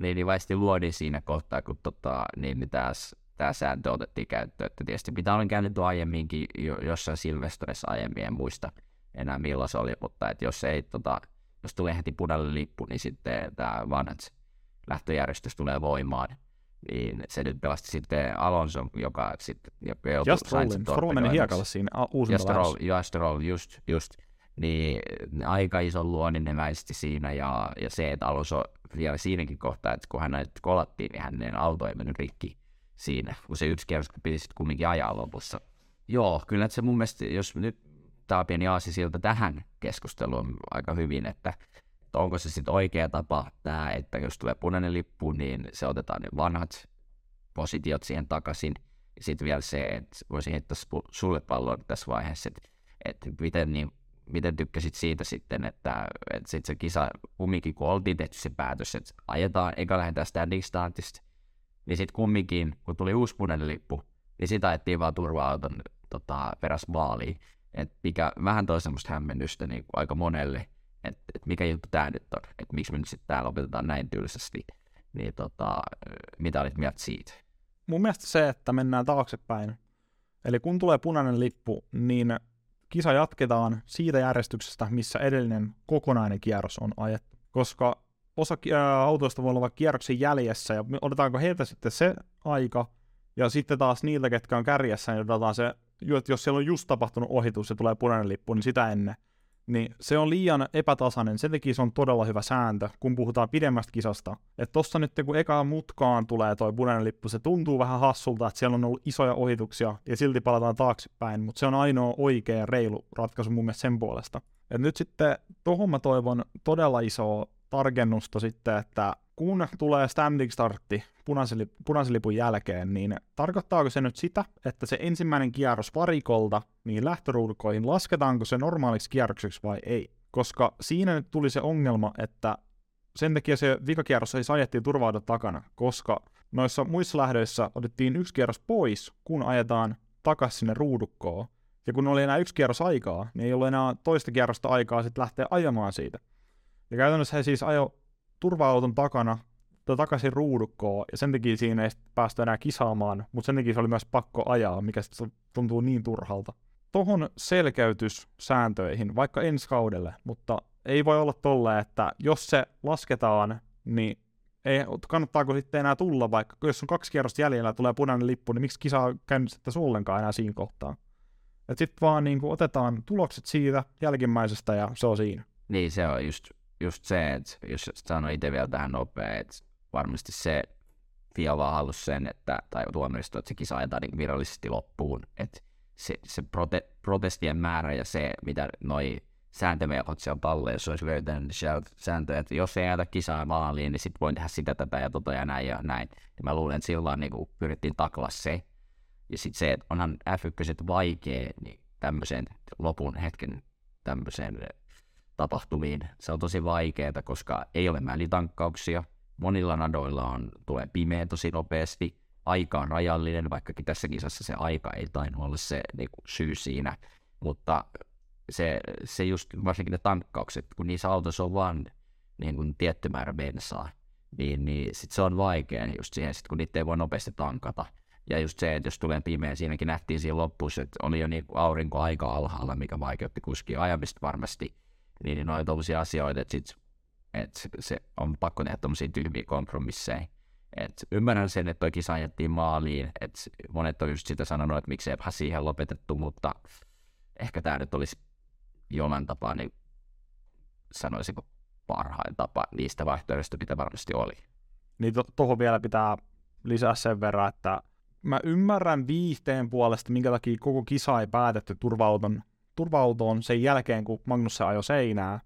niin, niin luodin siinä kohtaa, kun tota, niin, niin tässä tämä sääntö otettiin käyttöön. Että tietysti mitä olen käynyt aiemminkin jo, jossain Silvestressä aiemmin, en muista enää milloin se oli, mutta että jos ei, tota, jos tulee heti punainen lippu, niin sitten tämä vanhat lähtöjärjestys tulee voimaan niin se nyt pelasti sitten Alonso, joka sitten joka joutui... Ja Strollin, Stroll meni hiekalle siinä uusinta ja Stroll, ja Stroll, just, just. niin aika iso luonnin ne väisti siinä, ja, ja se, että Alonso vielä siinäkin kohtaa, että kun hän näitä kolattiin, niin hänen auto ei mennyt rikki siinä, kun se yksi kierros piti sitten kumminkin ajaa lopussa. Joo, kyllä se mun mielestä, jos nyt tämä pieni siltä tähän keskusteluun aika hyvin, että, että onko se sitten oikea tapa tämä, että jos tulee punainen lippu, niin se otetaan ne vanhat positiot siihen takaisin. Sitten vielä se, että voisin heittää sulle pallon tässä vaiheessa, että, että miten, niin, miten tykkäsit siitä sitten, että, että sitten se kisa kumminkin, kun oltiin tehty se päätös, että ajetaan, eikä lähdetään standing startista, niin sitten kumminkin, kun tuli uusi punainen lippu, niin sitä ajettiin vaan turva-auton tota, peräs maaliin. Et mikä vähän toi semmoista hämmennystä niin aika monelle, että et mikä juttu tämä nyt on, että miksi me nyt sitten täällä opetetaan näin tylsästi. Niin tota, mitä olit mieltä siitä? Mun mielestä se, että mennään taaksepäin. Eli kun tulee punainen lippu, niin kisa jatketaan siitä järjestyksestä, missä edellinen kokonainen kierros on ajettu. Koska osa autoista voi olla kierroksen jäljessä, ja odotetaanko heiltä sitten se aika, ja sitten taas niiltä, ketkä on kärjessä, niin se, jos siellä on just tapahtunut ohitus ja tulee punainen lippu, niin sitä ennen. Niin se on liian epätasainen, sen takia se on todella hyvä sääntö, kun puhutaan pidemmästä kisasta. Että tossa nyt kun eka mutkaan tulee toi punainen lippu, se tuntuu vähän hassulta, että siellä on ollut isoja ohituksia ja silti palataan taaksepäin, mutta se on ainoa oikea reilu ratkaisu mun mielestä sen puolesta. Et nyt sitten tohon mä toivon todella isoa tarkennusta sitten, että kun tulee standing startti punaisen, punaisen lipun jälkeen, niin tarkoittaako se nyt sitä, että se ensimmäinen kierros varikolta niin lähtöruudukoihin, lasketaanko se normaaliksi kierrokseksi vai ei? Koska siinä nyt tuli se ongelma, että sen takia se vikakierros ei ajettiin turvauda takana, koska noissa muissa lähdöissä otettiin yksi kierros pois, kun ajetaan takaisin sinne ruudukkoon. Ja kun oli enää yksi kierros aikaa, niin ei ollut enää toista kierrosta aikaa sitten lähteä ajamaan siitä. Ja käytännössä he siis ajo turva-auton takana tai takaisin ruudukkoon, ja sen takia siinä ei päästä enää kisaamaan, mutta sen takia se oli myös pakko ajaa, mikä sitten tuntuu niin turhalta. Tohon selkeytys sääntöihin, vaikka ensi kaudelle, mutta ei voi olla tolle, että jos se lasketaan, niin ei, kannattaako sitten enää tulla, vaikka jos on kaksi kierrosta jäljellä tulee punainen lippu, niin miksi kisa on käynnistettä ollenkaan enää siinä kohtaa? Sitten vaan niin otetaan tulokset siitä jälkimmäisestä ja se on siinä. Niin, se on just just se, että jos sanoo itse vielä tähän nopea, että varmasti se FIA vaan halusi sen, että, tai tuomioistuin, että se kisa ajetaan niin virallisesti loppuun, että se, se prote, protestien määrä ja se, mitä noi sääntömelkot siellä palleissa olisi löytänyt sääntöjä, että jos ei ajata kisaa maaliin, niin sitten voin tehdä sitä, tätä ja tota ja näin ja näin. Ja mä luulen, että silloin niin pyrittiin taklaa se. Ja sitten se, että onhan F1 vaikea niin tämmöisen lopun hetken tämmöiseen tapahtumiin. Se on tosi vaikeaa, koska ei ole mälitankkauksia. Monilla nadoilla on, tulee pimeä tosi nopeasti. Aika on rajallinen, vaikkakin tässä kisassa se aika ei tainnut olla se niin kuin, syy siinä. Mutta se, se just, varsinkin ne tankkaukset, kun niissä autoissa on vain niin tietty määrä bensaa, niin, niin sit se on vaikea just siihen, sit, kun niitä ei voi nopeasti tankata. Ja just se, että jos tulee pimeä, siinäkin nähtiin siinä lopussa, että oli jo niin aurinko aika alhaalla, mikä vaikeutti kuskia ajamista varmasti niin noin tuollaisia asioita, että, sit, että se on pakko tehdä tuommoisia tyhmiä kompromisseja. Et ymmärrän sen, että toi kisa ajettiin maaliin, että monet on just sitä sanonut, että miksei siihen lopetettu, mutta ehkä tämä nyt olisi jollain tapaa, niin sanoisinko parhain tapa niistä vaihtoehdoista, mitä varmasti oli. Niin tuohon to- vielä pitää lisää sen verran, että mä ymmärrän viihteen puolesta, minkä takia koko kisa ei päätetty turva-auton turva-autoon sen jälkeen, kun Magnus ajoi seinää,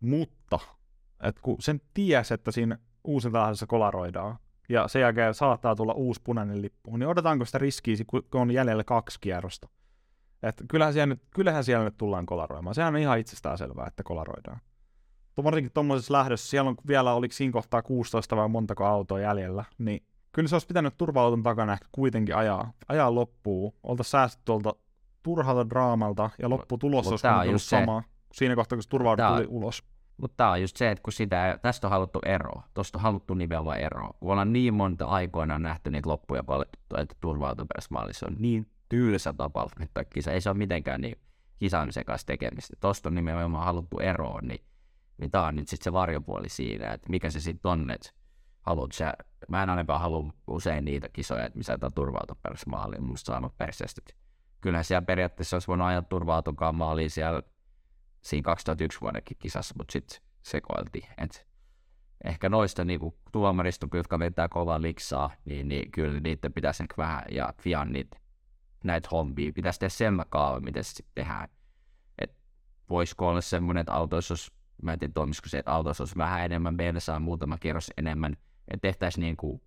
mutta että kun sen ties, että siinä uusinta kolaroidaan, ja sen jälkeen saattaa tulla uusi punainen lippu, niin odotetaanko sitä riskiä, kun on jäljellä kaksi kierrosta? Että kyllähän, siellä nyt, kyllähän siellä nyt tullaan kolaroimaan. Sehän on ihan itsestään selvää, että kolaroidaan. Varsinkin tuommoisessa lähdössä, siellä on vielä, oliko siinä kohtaa 16 vai montako autoa jäljellä, niin kyllä se olisi pitänyt turva-auton takana ehkä kuitenkin ajaa, ajaa loppuun. Oltaisiin säästetty tuolta turhalta draamalta ja lopputulos olisi ollut sama se, siinä kohtaa, kun turva tuli ulos. Mutta tämä on just se, että kun sitä, tästä on haluttu ero, tuosta on haluttu nimellä ero. Kun ollaan niin monta aikoina nähty niitä loppuja valittu, että turva-autoperäismaalissa on niin tylsä tapa että kisa. Ei se ole mitenkään niin kisaamisen kanssa tekemistä. Tuosta on nimenomaan haluttu eroon, niin, niin tämä on nyt sitten se varjopuoli siinä, että mikä se sitten on, että haluat sä, mä en ainakaan halua usein niitä kisoja, että missä tämä turva-autoperäismaaliin, musta saanut perseestä, kyllähän siellä periaatteessa olisi voinut ajaa turvautukaan maaliin siellä siinä 2001 vuodenkin kisassa, mutta sitten sekoiltiin. Et ehkä noista niinku, tuomarista, jotka vetää kovaa liksaa, niin, niin kyllä niiden pitäisi vähän, ja Fiannit, näitä hommia, pitäisi tehdä sen kaava, miten se sitten tehdään. Et voisiko olla semmoinen, että autoissa olisi, mä en tiedä se, että autoissa olisi vähän enemmän, meillä saa muutama kierros enemmän, että tehtäisiin niin kuin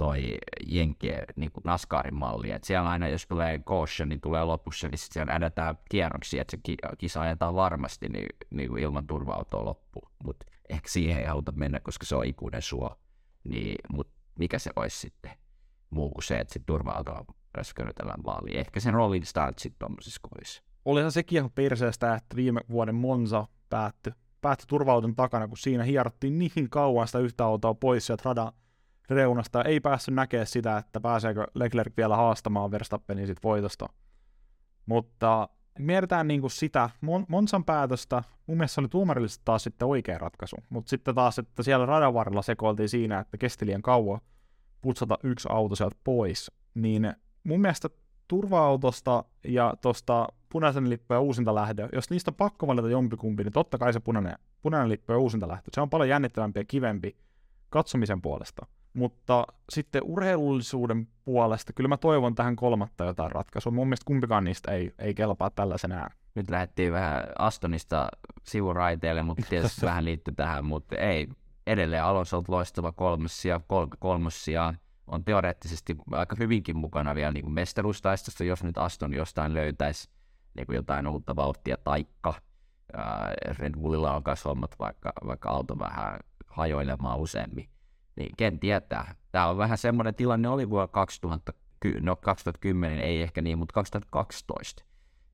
toi Jenkkien niin NASCARin malli, että siellä aina jos tulee caution, niin tulee lopussa, niin sitten siellä ädetään kierroksia, että se kisa ajetaan varmasti niin, niin kuin ilman turva-autoa loppuun, mutta ehkä siihen ei haluta mennä, koska se on ikuinen suo, niin, mutta mikä se olisi sitten muu kuin se, että sitten turva-autoa röskönnytellään maaliin. Ehkä sen rolling start sitten tuommoisissa kohdissa. Olihan sekin ihan perseestä, että viime vuoden Monza päättyi päättyi turvauton takana, kun siinä hierottiin niin kauan sitä yhtä autoa pois sieltä radan reunasta. Ei päässyt näkemään sitä, että pääseekö Leclerc vielä haastamaan Verstappenin sit voitosta. Mutta mietitään niin kuin sitä Mon- Monsan päätöstä. Mun mielestä se oli tuomarillisesti taas sitten oikea ratkaisu. Mutta sitten taas, että siellä radan varrella sekoiltiin siinä, että kesti liian kauan putsata yksi auto sieltä pois. Niin mun mielestä turva-autosta ja tuosta punaisen lippu ja uusinta lähdö, jos niistä on pakko valita jompikumpi, niin totta kai se punainen, punainen lippu ja uusinta lähtö. Se on paljon jännittävämpi ja kivempi katsomisen puolesta. Mutta sitten urheilullisuuden puolesta, kyllä mä toivon tähän kolmatta jotain ratkaisua. Mun mielestä kumpikaan niistä ei, ei kelpaa tällaisenään. Nyt lähdettiin vähän Astonista sivuraiteelle, mutta tietysti vähän liittyy tähän, mutta ei. Edelleen Alonso loistava kolmosia, kol- kolmosia on teoreettisesti aika hyvinkin mukana vielä niin mestaruustaistosta, jos nyt Aston jostain löytäisi niin kuin jotain uutta vauhtia, taikka ää, Red Bullilla on myös hommat, vaikka, vaikka auto vähän hajoilemaan useammin. Niin ken tietää. Tämä on vähän semmoinen tilanne, oli vuonna 2000, no 2010 ei ehkä niin, mutta 2012.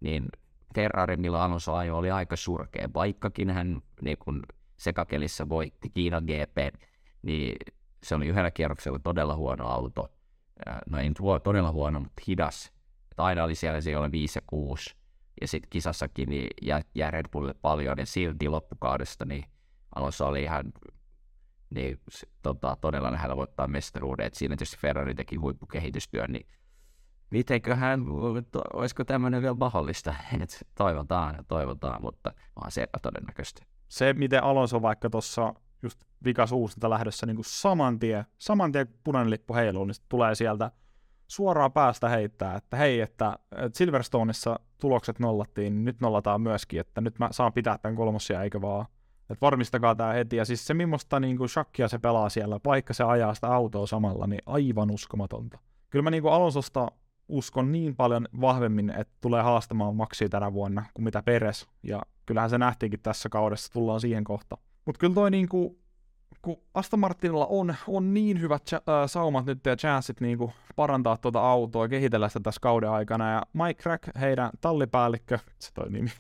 Niin Ferrari, Alonso ajo, oli aika surkea, vaikkakin hän niin kun sekakelissä voitti Kiinan GP, niin se oli yhdellä kierroksella todella huono auto. No ei nyt todella huono, mutta hidas. Että aina oli siellä siellä 5 ja 6. Ja sitten kisassakin niin jää Red Bullille paljon, ja silti loppukaudesta niin Alonso oli ihan niin, tota, todella lähellä voittaa mestaruuden. Et siinä tietysti Ferrari teki huippukehitystyön, niin mitenköhän, olisiko tämmöinen vielä mahdollista? Et toivotaan, toivotaan, mutta on se epätodennäköistä. Se, miten Alonso vaikka tuossa just vikas uusinta lähdössä niin kuin saman tien, saman tien punainen lippu heiluu, niin tulee sieltä suoraan päästä heittää, että hei, että, Silverstoneissa tulokset nollattiin, niin nyt nollataan myöskin, että nyt mä saan pitää tämän kolmosia, eikä vaan. Että varmistakaa tämä heti. Ja siis se, millaista niin kuin shakkia se pelaa siellä, vaikka se ajaa sitä autoa samalla, niin aivan uskomatonta. Kyllä mä niin kuin Alonsosta uskon niin paljon vahvemmin, että tulee haastamaan Maxia tänä vuonna kuin mitä Peres. Ja kyllähän se nähtiinkin tässä kaudessa, tullaan siihen kohta. Mutta kyllä toi niinku, kun Aston Martinilla on, on niin hyvät cha- äh, saumat nyt ja chanssit niinku parantaa tuota autoa ja kehitellä sitä tässä kauden aikana. Ja Mike Crack, heidän tallipäällikkö, se toi nimi,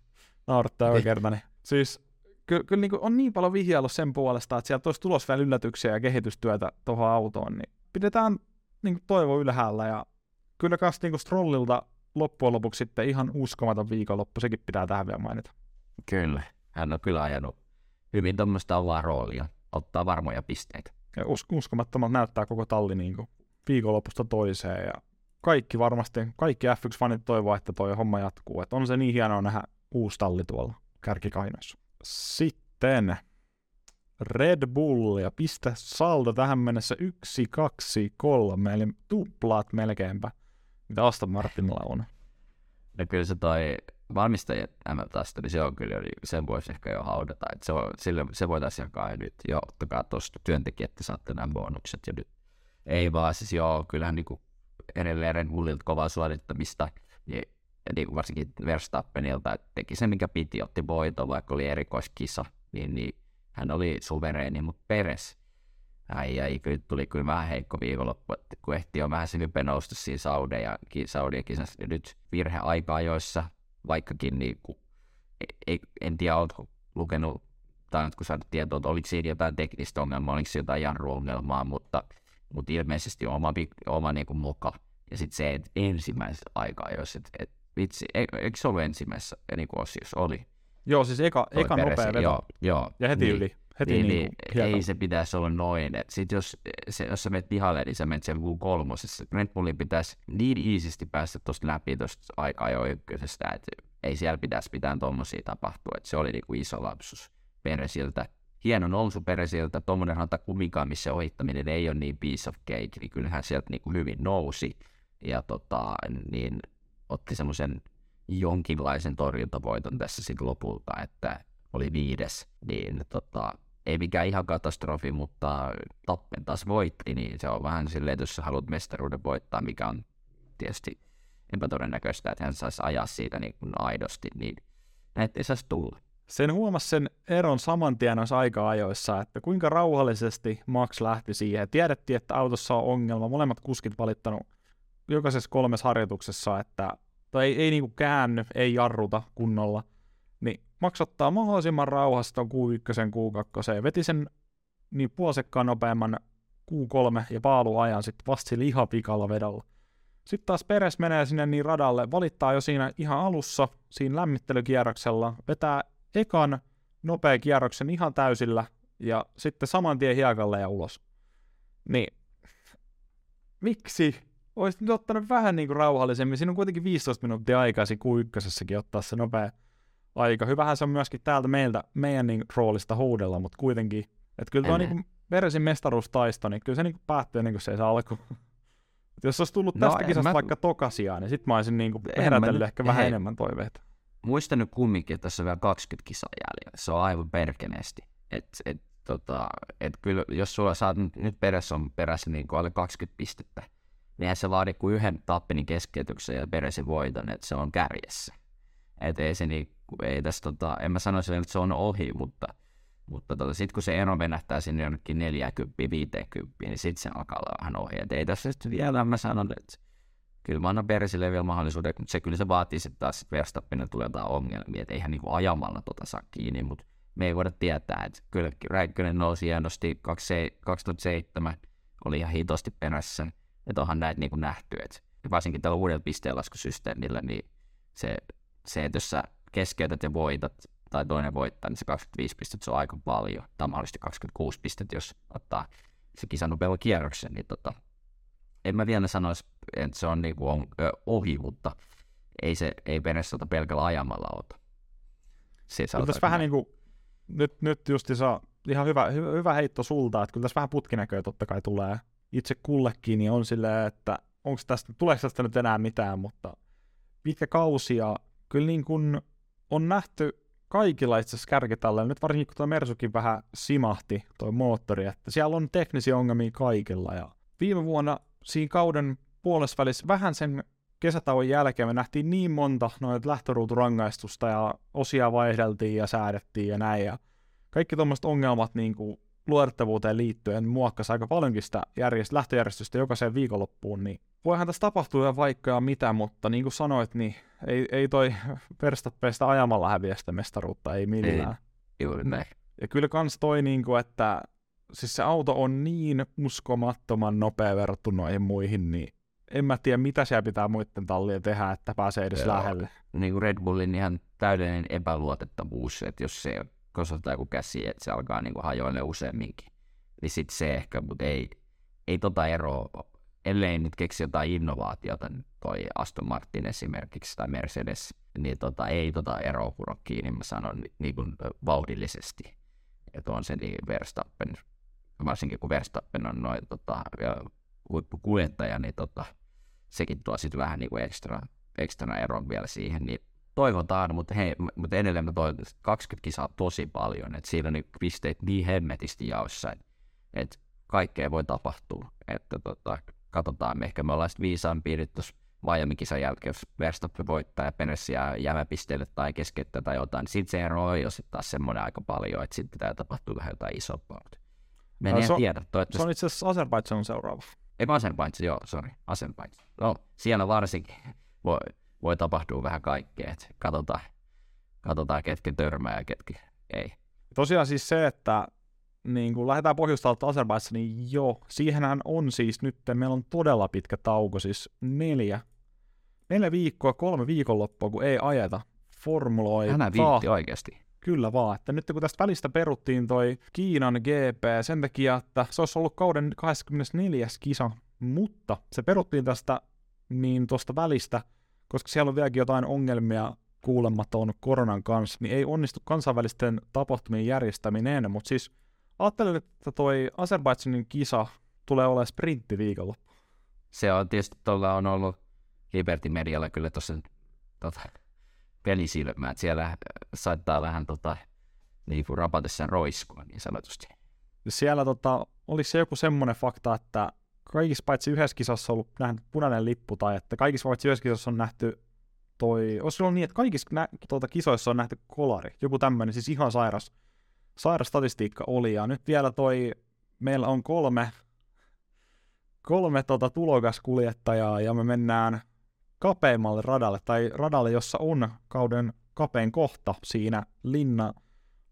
naurattaa oikein kerta, niin siis ky- kyllä niinku on niin paljon vihjaillut sen puolesta, että sieltä olisi tulos vielä yllätyksiä ja kehitystyötä tuohon autoon, niin pidetään niinku toivo ylhäällä ja kyllä kanssa niinku Strollilta loppujen lopuksi sitten ihan uskomaton viikonloppu, sekin pitää tähän vielä mainita. Kyllä, hän on kyllä ajanut hyvin tuommoista ovaa roolia, ottaa varmoja pisteitä. Ja us- uskomattomalta näyttää koko talli niin kuin viikonlopusta toiseen ja kaikki varmasti, kaikki F1-fanit toivoo, että toi homma jatkuu. Että on se niin hienoa nähdä uusi talli tuolla kärkikainoissa. Sitten Red Bull ja pistä saldo tähän mennessä yksi, kaksi, kolme, eli tuplaat melkeinpä, mitä Aston Martinilla on. No kyllä se toi valmistajien MM-tasto, niin se on kyllä, sen voisi ehkä jo haudata. Että se, on, sille, se voitaisiin jakaa nyt jo, ottakaa tuosta työntekijät, että saatte nämä bonukset ja nyt ei vaan, siis joo, kyllähän niin kuin edelleen Red Bullilta kovaa suorittamista, niin, niin varsinkin Verstappenilta, että teki se, mikä piti, otti voito, vaikka oli erikoiskisa, niin, niin hän oli suvereeni, mutta Peres, ai, ai, kyllä tuli kyllä vähän heikko viikonloppu, että kun ehti jo vähän se nousta siinä Saudi ja, Saudi kisassa, niin nyt virhe aika joissa vaikkakin niin kuin, ei, en tiedä, oletko lukenut tai kun saanut tietoa, että oliko siinä jotain teknistä ongelmaa, oliko siinä jotain jarruongelmaa, mutta, mutta ilmeisesti oma, oma niin kuin moka. Ja sitten se, että ensimmäisessä aikaa, jos et, et vitsi, eikö se ollut ensimmäisessä niin kuin osiossa? Oli. Joo, siis eka, eka nopea veto. Joo, joo. Ja heti niin, yli. Heti niin, niin, niin ei se pitäisi olla noin. Sitten jos, se, jos sä menet pihalle, niin sä menet sen kolmosessa. Red Bullin pitäisi niin iisisti päästä tuosta läpi tuosta aikaa jo ykkösestä, että ei siellä pitäisi pitää tuommoisia tapahtua, että se oli niinku iso lapsus Peresiltä. Hieno nousu Peresiltä, tuommoinen rata kumikaan, missä ohittaminen ei ole niin piece of cake, niin kyllähän sieltä niinku hyvin nousi ja tota, niin otti semmoisen jonkinlaisen torjuntavoiton tässä sitten lopulta, että oli viides, niin tota, ei mikään ihan katastrofi, mutta Tappen taas voitti, niin se on vähän silleen, että jos sä haluat mestaruuden voittaa, mikä on tietysti epätodennäköistä, että hän saisi ajaa siitä niin kuin aidosti, niin näitä ei saisi tulla. Sen huomasi sen eron saman tien aika-ajoissa, että kuinka rauhallisesti Max lähti siihen. Tiedettiin, että autossa on ongelma. Molemmat kuskit valittanut jokaisessa kolmessa harjoituksessa, että tai ei, ei niinku käänny, ei jarruta kunnolla. Niin Max ottaa mahdollisimman rauhassa ton Q1, Q2, veti sen niin puolisekkaan nopeamman Q3 ja paaluajan sitten vasta sillä ihan pikalla vedolla. Sitten taas Peres menee sinne niin radalle, valittaa jo siinä ihan alussa, siinä lämmittelykierroksella, vetää ekan nopea kierroksen ihan täysillä ja sitten saman tien hiekalle ja ulos. Niin, miksi? Olisit nyt ottanut vähän niin kuin rauhallisemmin. Siinä on kuitenkin 15 minuuttia aikaa siinä Q1 ottaa se nopea aika. Hyvähän se on myöskin täältä meiltä, meidän niin roolista huudella, mutta kuitenkin. Että kyllä tuo niin Peresin mestaruustaisto, niin kyllä se niin päättyy niin kuin se ei saa alku. Jos olisi tullut no, tästä kisasta mä... vaikka tokasia, niin sitten mä olisin niin herätellyt ehkä vähän hei, enemmän toiveita. Muista nyt kumminkin, että tässä on vielä 20 kisaa jäljellä. Se on aivan perkeneesti. Et, et, tota, et kyllä, jos sulla saat nyt, nyt perässä on perässä niin kuin alle 20 pistettä, niin eihän se vaadi kuin yhden tappinin keskeytyksen ja peräsi voiton, että se on kärjessä. Et ei se niin, ei tässä, tota, en mä sanoisi että se on ohi, mutta – mutta tota, sitten kun se ero venähtää sinne jonnekin 40, 50, niin sitten se alkaa olla vähän ohi. Et ei tässä sitten vielä, mä sanon, että kyllä mä annan Persille vielä mahdollisuuden, mutta se kyllä se vaatii sitten taas että tulee jotain ongelmia, että eihän niinku ajamalla tota saa kiinni, mutta me ei voida tietää, että kyllä Räikkönen nousi hienosti 2007, oli ihan hitosti perässä, että onhan näitä niinku nähty, että varsinkin tällä uudella pisteenlaskusysteemillä, niin se, se, että jos sä keskeytät ja voitat, tai toinen voittaa, niin se 25 pistettä se on aika paljon, tai mahdollisesti 26 pistettä, jos ottaa se kisan nopealla kierroksen, niin tota, en mä vielä sanoisi, että se on, niinku on ö, ohi, mutta ei se ei Venesota pelkällä ajamalla ota. Se kyllä tässä vähän niin kuin, nyt, nyt just saa ihan hyvä, hyvä, hyvä heitto sulta, että kyllä tässä vähän putkinäköä totta kai tulee itse kullekin, niin on silleen, että onko tästä, tuleeko tästä nyt enää mitään, mutta pitkä kausi ja kyllä niin kuin on nähty kaikilla itse asiassa kärkitällä, nyt varsinkin kun tuo Mersukin vähän simahti, tuo moottori, että siellä on teknisiä ongelmia kaikilla. Ja viime vuonna siinä kauden puolesvälissä vähän sen kesätauon jälkeen me nähtiin niin monta noita lähtöruuturangaistusta ja osia vaihdeltiin ja säädettiin ja näin. Ja kaikki tuommoiset ongelmat niin kuin luotettavuuteen liittyen muokkasi aika paljonkin sitä järjest- lähtöjärjestystä jokaiseen viikonloppuun, niin voihan tässä tapahtua ja vaikka ja mitä, mutta niin kuin sanoit, niin ei, ei toi Verstappeista ajamalla häviä sitä mestaruutta, ei millään. Ei, juuri näin. Ja kyllä kans toi, niin kuin, että siis se auto on niin uskomattoman nopea verrattuna noihin muihin, niin en mä tiedä, mitä siellä pitää muiden tallien tehdä, että pääsee edes Joo. lähelle. Niin kuin Red Bullin ihan täydellinen epäluotettavuus, että jos se kosotetaan joku käsi, että se alkaa niin kuin hajoille useamminkin, niin sitten se ehkä, mutta ei, ei tota eroa ellei nyt keksi jotain innovaatiota, toi Aston Martin esimerkiksi tai Mercedes, niin tota, ei tota eroa kuro kiinni, mä sanon niin kuin vauhdillisesti. Että on se niin Verstappen, varsinkin kun Verstappen on noin tota, huippukuljettaja, niin tota, sekin tuo sitten vähän niin kuin ekstra, ekstra eron vielä siihen, niin toivotaan, mutta hei, mutta edelleen mä toivon, 20 kisaa tosi paljon, että siinä on niin pisteet niin hemmetisti jaossa, että, että kaikkea voi tapahtua, että tota, katsotaan, ehkä me ollaan sitten viisaan piirit tuossa Miami-kisan jälkeen, jos Verstappen voittaa ja Peres jää jäämäpisteelle tai keskeyttää tai jotain, niin sitten se ero on jo sitten taas semmoinen aika paljon, että sitten pitää tapahtua vähän jotain isompaa. Me en so, tiedä. Toivottavasti... Se on itse asiassa Azerbaidžan seuraava. Ei Azerbaidžan, joo, sorry, Azerbaidžan. No, siellä varsinkin voi, voi tapahtua vähän kaikkea, että katsotaan, katsotaan ketkä törmää ja ketkä ei. Tosiaan siis se, että niin kun lähdetään pohjustalta Azerbaidsa, niin joo, siihenhän on siis nyt, meillä on todella pitkä tauko, siis neljä, neljä viikkoa, kolme viikonloppua, kun ei ajeta formuloi. Hänä viitti oikeasti. Kyllä vaan, että nyt kun tästä välistä peruttiin toi Kiinan GP sen takia, että se olisi ollut kauden 24. kisa, mutta se peruttiin tästä niin tuosta välistä, koska siellä on vieläkin jotain ongelmia kuulematon koronan kanssa, niin ei onnistu kansainvälisten tapahtumien järjestäminen, mutta siis ajattelen, että toi Azerbaidžanin kisa tulee olemaan sprinttiviikolla. Se on tietysti tuolla on ollut Liberty Medialla kyllä tuossa tota, pelisilmä, että siellä äh, saattaa vähän tota, niin kuin rapatessa roiskua niin sanotusti. Siellä tota, olisi se joku semmoinen fakta, että kaikissa paitsi yhdessä kisassa ollut nähty punainen lippu, tai että kaikissa paitsi yhdessä kisassa on nähty toi, olisi ollut niin, että kaikissa nä, tuota, kisoissa on nähty kolari, joku tämmöinen, siis ihan sairas, sairas statistiikka oli, ja nyt vielä toi, meillä on kolme, kolme tota, tulokaskuljettajaa, ja me mennään kapeimmalle radalle, tai radalle, jossa on kauden kapein kohta siinä linna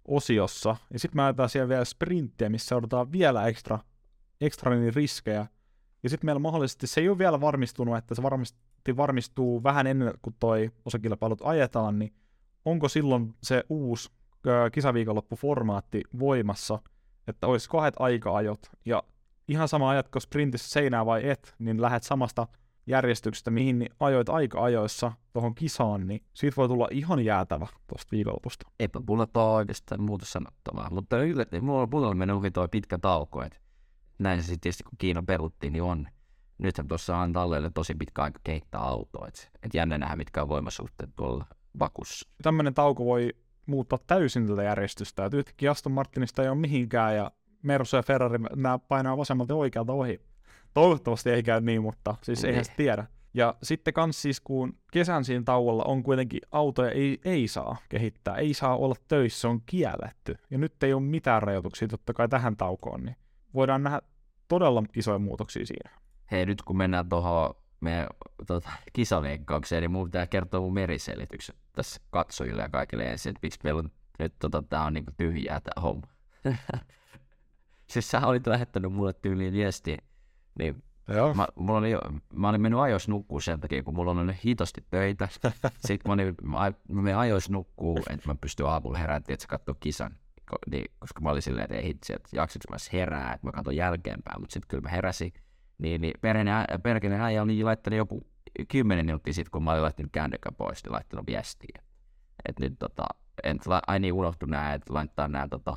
osiossa. Ja sitten me ajetaan siellä vielä sprinttiä, missä odotetaan vielä ekstra, ekstra niin riskejä. Ja sitten meillä mahdollisesti, se ei ole vielä varmistunut, että se varmasti varmistuu vähän ennen kuin toi osakilpailut ajetaan, niin onko silloin se uusi kisaviikonloppuformaatti voimassa, että olisi kahdet aika-ajot, ja ihan sama ajatko sprintissä seinää vai et, niin lähdet samasta järjestyksestä, mihin ajoit aika ajoissa tuohon kisaan, niin siitä voi tulla ihan jäätävä tuosta viikonlopusta. Eipä mulla tuo oikeastaan muuta sanottavaa, mutta yllättäen mulla, on mennyt ohi tuo pitkä tauko, että näin se sitten tietysti kun Kiina peruttiin, niin on. Nythän tuossa on Tallelle tosi pitkä aika kehittää autoa, että et jännä nähdä mitkä on voimasuhteet tuolla Bakussa. Tämmöinen tauko voi muuttaa täysin tätä järjestystä, että yhtäkkiä Aston Martinista ei ole mihinkään ja Mersu ja Ferrari nämä painaa vasemmalta ja oikealta ohi. Toivottavasti ei käy niin, mutta siis niin. eihän se tiedä. Ja sitten kans siis, kun kesän siinä tauolla on kuitenkin autoja ei, ei saa kehittää, ei saa olla töissä, on kielletty. Ja nyt ei ole mitään rajoituksia totta kai tähän taukoon, niin voidaan nähdä todella isoja muutoksia siinä. Hei, nyt kun mennään tuohon meidän tota, kisaleikkaukseen, niin mun pitää kertoa mun meriselityksen tässä katsojille ja kaikille ensin, että miksi meillä on nyt tota, tää on niinku tyhjää tää homma. siis sä olit lähettänyt mulle tyyliin viestiä, niin Joo. Mä, mulla oli, mä olin mennyt ajoissa nukkuu sen takia, kun mulla on ollut hitosti töitä. Sitten mä, olin, mä, mä menin ajoissa nukkuu, että mä pystyn aamulla herään, että se katsoo kisan. Niin, koska mä olin silleen, että ei hitsi, että jaksitko mä herää, että mä katson jälkeenpäin. Mutta sitten kyllä mä heräsin. Niin, niin perkele äijä oli laittanut joku kymmenen minuuttia sitten, kun mä olin laittanut kännykän pois, niin laittanut viestiä. Että nyt tota, en, ai niin unohtu nää, että laittaa nämä tota,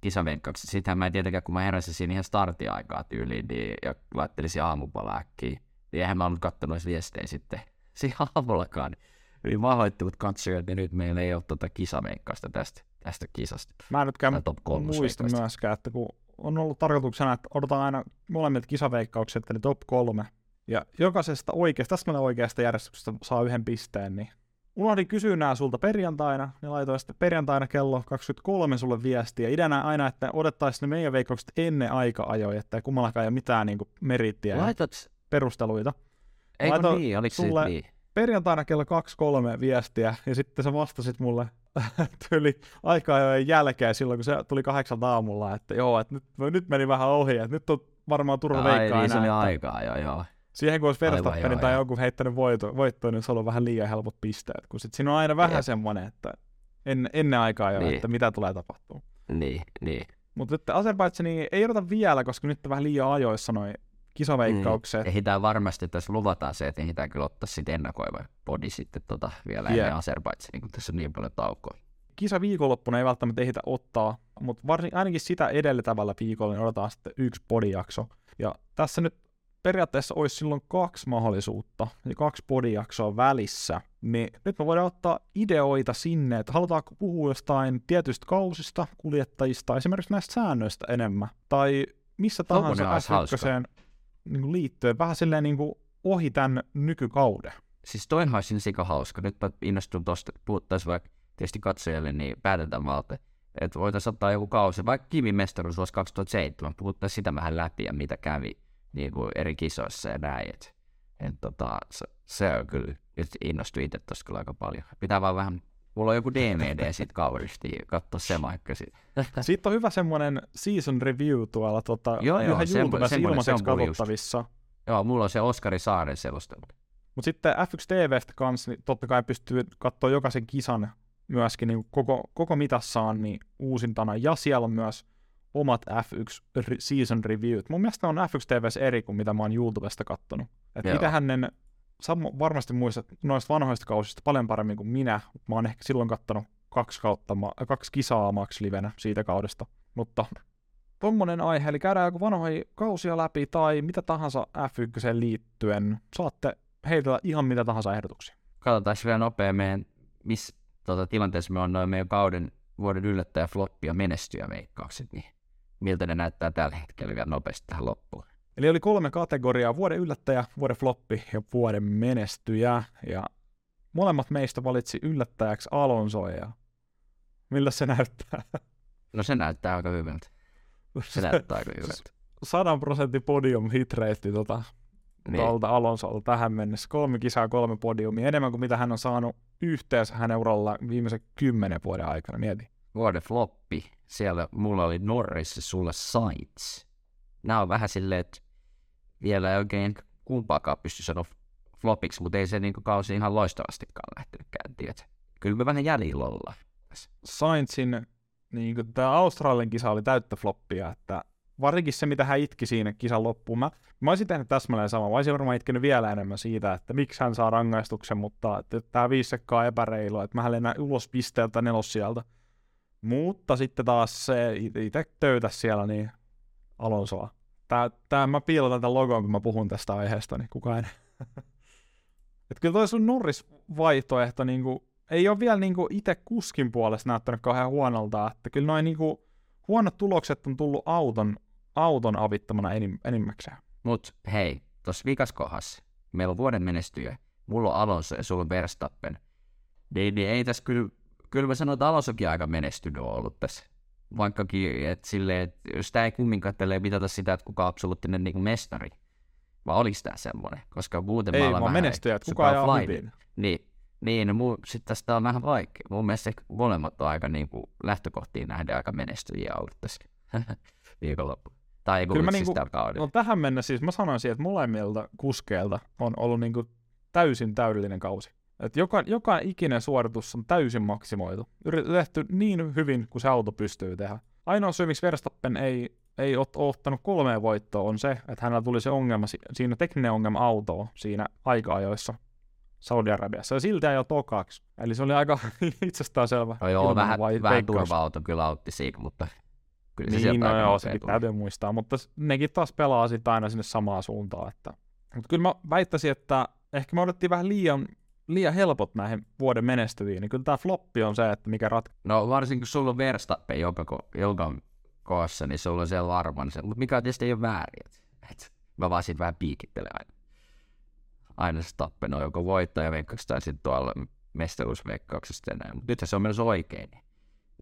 kisavenkkaukset. Sittenhän mä en tietenkään, kun mä heräsin siinä ihan startiaikaa tyyliin niin, ja laittelisin aamupalääkkiä, niin eihän mä ollut kattonut viestejä sitten siinä aamullakaan. Niin mahoittuvat katsojat, että nyt meillä ei ole tuota kisavenkkausta tästä, tästä kisasta. Mä en nytkään muista myöskään, että kun on ollut tarkoituksena, että odotetaan aina molemmilta kisaveikkaukset, eli top kolme. Ja jokaisesta oikeasta, tästä oikeasta järjestyksestä saa yhden pisteen, niin unohdin kysyä nää sulta perjantaina, niin laitoin sitten perjantaina kello 23 sulle viestiä. Idänä aina, että odottaisiin ne meidän veikkaukset ennen aika-ajoja, että kummallakaan ei ole mitään niin merittiä Laitat... perusteluita. Laitoin niin, oliko sulle niin? perjantaina kello 2-3 viestiä, ja sitten sä vastasit mulle tuli aika-ajojen jälkeen silloin, kun se tuli kahdeksan aamulla, että joo, että nyt, nyt meni vähän ohi, että nyt on varmaan turha veikkaa niin, enää. se oli aikaa, joo, joo. Siihen kun olisi Verstappenin tai joku heittänyt voitto, voittoa, niin se on ollut vähän liian helpot pisteet. Kun sit siinä on aina vähän semmoinen, että en, ennen aikaa jo, niin. että mitä tulee tapahtuu. Niin, niin. Mutta nyt Azerbaidsani ei odota vielä, koska nyt vähän liian ajoissa noin kisaveikkaukset. Mm. Ehditään varmasti, että jos luvataan se, että ehditään kyllä ottaa sitten ennakoiva podi sitten tota vielä yeah. ennen Azerbaidsania, kun tässä on niin paljon taukoa. Kisa viikonloppuna ei välttämättä ehditä ottaa, mutta varsin, ainakin sitä edeltävällä viikolla niin odotetaan sitten yksi podijakso. Ja tässä nyt periaatteessa olisi silloin kaksi mahdollisuutta ja kaksi podijaksoa välissä, niin nyt me voidaan ottaa ideoita sinne, että halutaanko puhua jostain tietystä kausista, kuljettajista, esimerkiksi näistä säännöistä enemmän, tai missä tahansa S1 niin liittyen, vähän silleen niin kuin ohi tämän nykykauden. Siis toinen olisi sika hauska, nyt mä innostun tuosta, puhuttaisiin vaikka tietysti katsojalle, niin päätetään valta, että voitaisiin ottaa joku kausi, vaikka kivimestaruus vuosi 2007, puhuttaisiin sitä vähän läpi ja mitä kävi niin kuin eri kisoissa ja näin. Et, et tota, se, se, on kyllä, nyt innostui itse tuossa kyllä aika paljon. Pitää vaan vähän, mulla on joku DVD sit kaudesta, katsoa se vaikka sit. Siitä on hyvä semmoinen season review tuolla tota, joo, joo, ihan YouTubessa ilmaiseksi katsottavissa. Joo, mulla on se Oskari Saaren selostelu. Mutta sitten F1 TVstä kanssa, niin totta kai pystyy katsoa jokaisen kisan myöskin niin koko, koko mitassaan niin uusintana. Ja siellä on myös omat F1 season reviewt. Mun mielestä on F1 TVs eri kuin mitä mä oon YouTubesta kattonut. Että itähän ne sä varmasti muistat noista vanhoista kausista paljon paremmin kuin minä. Mä oon ehkä silloin kattanut kaksi, kautta, kaksi kisaa Max Livenä siitä kaudesta. Mutta tommonen aihe, eli käydään joku vanhoja kausia läpi tai mitä tahansa F1 liittyen. Saatte heitellä ihan mitä tahansa ehdotuksia. Katsotaan vielä nopea meidän, missä tota, tilanteessa me on noin meidän kauden vuoden yllättäjä, floppi ja menestyjä veikkaukset, niin miltä ne näyttää tällä hetkellä vielä nopeasti tähän loppuun. Eli oli kolme kategoriaa, vuoden yllättäjä, vuoden floppi ja vuoden menestyjä. Ja molemmat meistä valitsi yllättäjäksi Alonso ja millä se näyttää? No se näyttää aika hyvältä. Se näyttää aika hyvältä. 100 prosentin podium hitreitti tota, niin. tuolta Alonsolta tähän mennessä. Kolme kisaa, kolme podiumia, enemmän kuin mitä hän on saanut yhteensä hänen uralla viimeisen kymmenen vuoden aikana, mieti. Vuoden floppi, siellä mulla oli Norris ja sulla Sainz. Nämä on vähän silleen, että vielä ei oikein kumpaakaan pysty sanoa flopiksi, mutta ei se niin kausi ihan loistavastikaan lähtenyt käyntiin. Kyllä me vähän jäljillä ollaan. Sainzin niin tämä Australian kisa oli täyttä floppia, että varsinkin se, mitä hän itki siinä kisan loppuun. Mä, mä olisin tehnyt täsmälleen sama. Mä olisin varmaan itkenyt vielä enemmän siitä, että miksi hän saa rangaistuksen, mutta että tämä viisi sekkaa epäreilu, että mä lennän ulos pisteeltä nelos sieltä. Mutta sitten taas se itse töytä siellä, niin Alonsoa. Tää, tää, mä piilotan tämän logon, kun mä puhun tästä aiheesta, niin kukaan. Et kyllä toi sun Norris-vaihtoehto niin kuin, ei ole vielä niin itse kuskin puolesta näyttänyt kauhean huonolta, että kyllä noin niin kuin, huonot tulokset on tullut auton, auton avittamana enim, enimmäkseen. Mut hei, tuossa vikas kohdassa, meillä on vuoden menestyjä, mulla on Alonso ja sulla on Verstappen. Niin, niin ei tässä kyllä, kyllä mä sanon, että Alonsokin aika menestynyt on ollut tässä. Vaikkakin, että silleen, että tämä ei kumminkaan mitata sitä, että kuka on absoluuttinen niin mestari, vai oliko tämä semmoinen? Koska muuten ei, mä olen menestyjä, että kuka ajaa hyvin. Niin, niin, no sitten tästä on vähän vaikea. Mun mielestä molemmat on aika niin kuin, lähtökohtiin nähden aika menestyjiä ollut tässä viikonloppu. Tai Kyllä mä siis niinku, no tähän mennessä siis mä sanoisin, että molemmilta kuskeilta on ollut niinku täysin täydellinen kausi. Et joka, joka ikinen suoritus on täysin maksimoitu. Yritetty niin hyvin kuin se auto pystyy tehdä. Ainoa syy, miksi Verstappen ei, ei ole ottanut kolmeen voittoa, on se, että hänellä tuli se ongelma, siinä tekninen ongelma autoa siinä aika-ajoissa. Saudi-Arabiassa, ja silti jo tokaksi. Eli se oli aika itsestään selvä. No joo, vähän, vai, vähän turva-auto kyllä autti siinä, mutta kyllä se niin, no joo, sekin täytyy muistaa, mutta nekin taas pelaa sitten aina sinne samaan suuntaan. Että... Mutta kyllä mä väittäisin, että ehkä me odottiin vähän liian, liian helpot näihin vuoden menestyviin, niin kyllä tämä floppi on se, että mikä rat... No varsinkin kun sulla on Verstappen joka, joka koossa, niin sulla on siellä varmaan se, mutta mikä tietysti ei ole väärin. Et, mä vaan siitä vähän piikittelen aina aina Stappen on joko voittajaveikkauksessa tai sitten tuolla mestaruusveikkauksessa enää. Mutta nythän se on myös oikein, niin,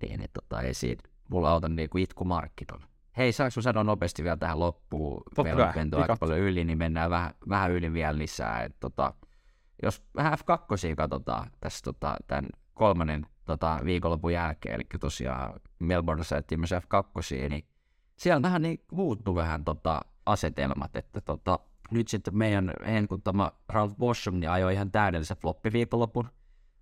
niin, niin tota, ei siitä mulla auta niinku itku markkinoilla. Hei, saanko sanoa nopeasti vielä tähän loppuun? Totta Meillä on aika paljon yli, niin mennään vähän, vähän yli vielä lisää. Et, tota, jos vähän F2 katsotaan tässä tota, tämän kolmannen tota, viikonlopun jälkeen, eli tosiaan Melbourne ettiin myös F2, niin siellä vähän niin muuttuu vähän tota, asetelmat, että tota, nyt sitten meidän henkuttama Ralph Boschum niin ajoi ihan täydellisen floppiviikonlopun.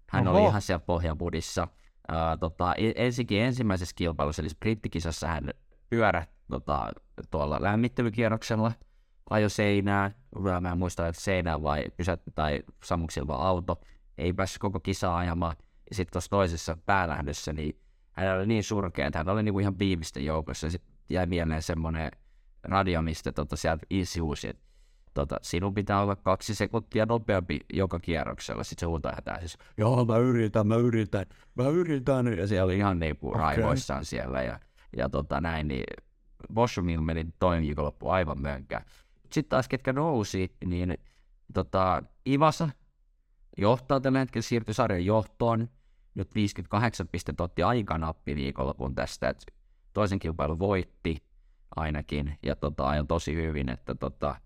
Hän Oho. oli ihan siellä pohjabudissa. Uh, tota, e, ensinnäkin ensimmäisessä kilpailussa, eli sprittikisassa hän pyörä tota, tuolla lämmittelykierroksella, ajo seinään, mä en muista, että seinään vai pysät, tai sammuksilla auto, ei päässyt koko kisaa ajamaan. Ja sitten tuossa toisessa päälähdössä, niin hän oli niin surkea, että hän oli niinku ihan viimeisten joukossa. Sitten jäi mieleen semmoinen radio, mistä tota, sieltä Isi huusi, että tota, sinun pitää olla kaksi sekuntia nopeampi joka kierroksella. Sitten se huutaa hätää siis, joo mä yritän, mä yritän, mä yritän. Ja siellä oli ihan niin kuin okay. raivoissaan siellä ja, ja tota, näin, niin Boschumilla meni viikonloppu aivan mönkä. Sitten taas ketkä nousi, niin tota, Ivasa johtaa tällä hetkellä, siirtyi sarjan johtoon. Nyt 58 pistettä otti aika nappi viikonlopun tästä, että toisen kilpailun voitti ainakin, ja tota, ajon tosi hyvin, että tota,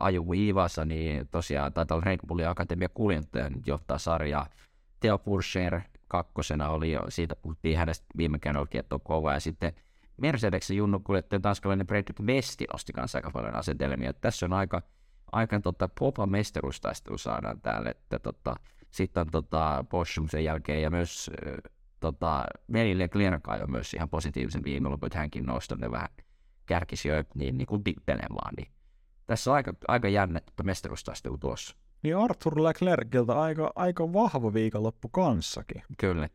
Aju Viivassa, niin tosiaan taitaa olla Red Bullin Akatemia kuljettaja nyt johtaa sarjaa. Theo Purcher kakkosena oli jo, siitä puhuttiin hänestä viime kerralla, että on kova, ja sitten Mercedeksen junnu kuljettaja tanskalainen Fredrik Westi nosti kanssa aika paljon asetelmia. Tässä on aika, aika tota, popa mestaruustaistelu saadaan täällä, että tota, sitten on tota, Boschum sen jälkeen ja myös tota, Velille Klerkai on myös ihan positiivisen viikonlopun, että hänkin nosti ne vähän kärkisijoja niin, niin kuin tittelemaan, niin tässä on aika, aika jännä mestaruustaistelu tuossa. Niin Arthur Leclerciltä aika, aika vahva viikonloppu kanssakin. Kyllä.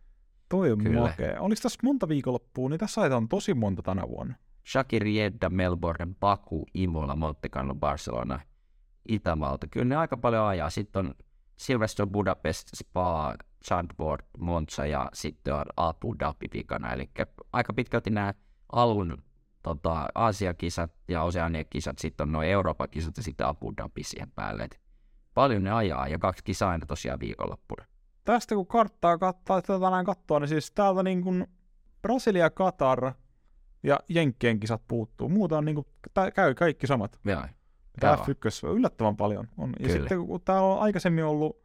Toi on Kyllä. makea. Oliko tässä monta viikonloppua, niin tässä on tosi monta tänä vuonna. Shakir Jeddah, Melbourne, Baku, Imola, Monte Carlo, Barcelona, Itävalta. Kyllä ne aika paljon ajaa. Sitten on Silverstone, Budapest, Spa, Zandvoort, Monza ja sitten on Abu Dhabi vikana. Eli aika pitkälti nämä alun tota, Aasiakisat ja Oseania-kisat, sitten on nuo Euroopan kisat ja sitten Abu Dhabi siihen päälle. Et paljon ne ajaa ja kaksi kisaa aina tosiaan viikonloppuna. Tästä kun karttaa kattaa, tätä näin katsoa, niin siis täältä niin kuin Brasilia, Katar ja Jenkkien kisat puuttuu. Muuta on niin kuin, tää käy kaikki samat. Joo. Tämä Joo. F1 yllättävän paljon on. Ja Kyllä. sitten kun täällä on aikaisemmin ollut,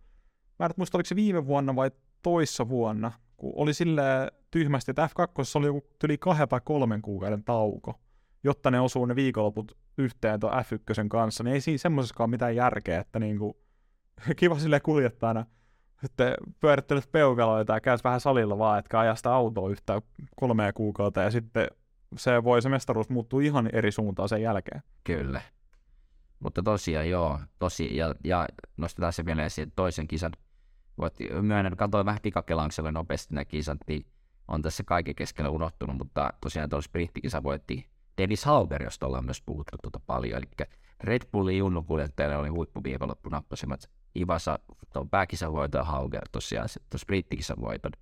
mä en muista oliko se viime vuonna vai toissa vuonna, kun oli silleen tyhmästi, että F2 oli joku yli kahden tai kolmen kuukauden tauko, jotta ne osuu ne viikonloput yhteen tuon F1 kanssa, niin ei siinä semmoisessakaan mitään järkeä, että niinku, kiva sille kuljettajana, sitten pyörittelet peukaloita ja käyt vähän salilla vaan, etkä aja sitä autoa yhtään kolmea kuukautta ja sitten se voi se mestaruus muuttuu ihan eri suuntaan sen jälkeen. Kyllä. Mutta tosiaan joo, tosi, ja, ja nostetaan se vielä esiin, toisen kisan, voit myönnän, katsoin vähän pikakelauksella nopeasti nämä kisat, niin on tässä kaiken keskellä unohtunut, mutta tosiaan tuolla sprinttikisa voitti Dennis Hauger, josta ollaan myös puhuttu tuota paljon, eli Red Bullin junnukuljettajalle oli huippuviikonloppu nappasimmat Ivasa tuon pääkisan voiton ja Hauger tosiaan se tuon sprinttikisan voiton,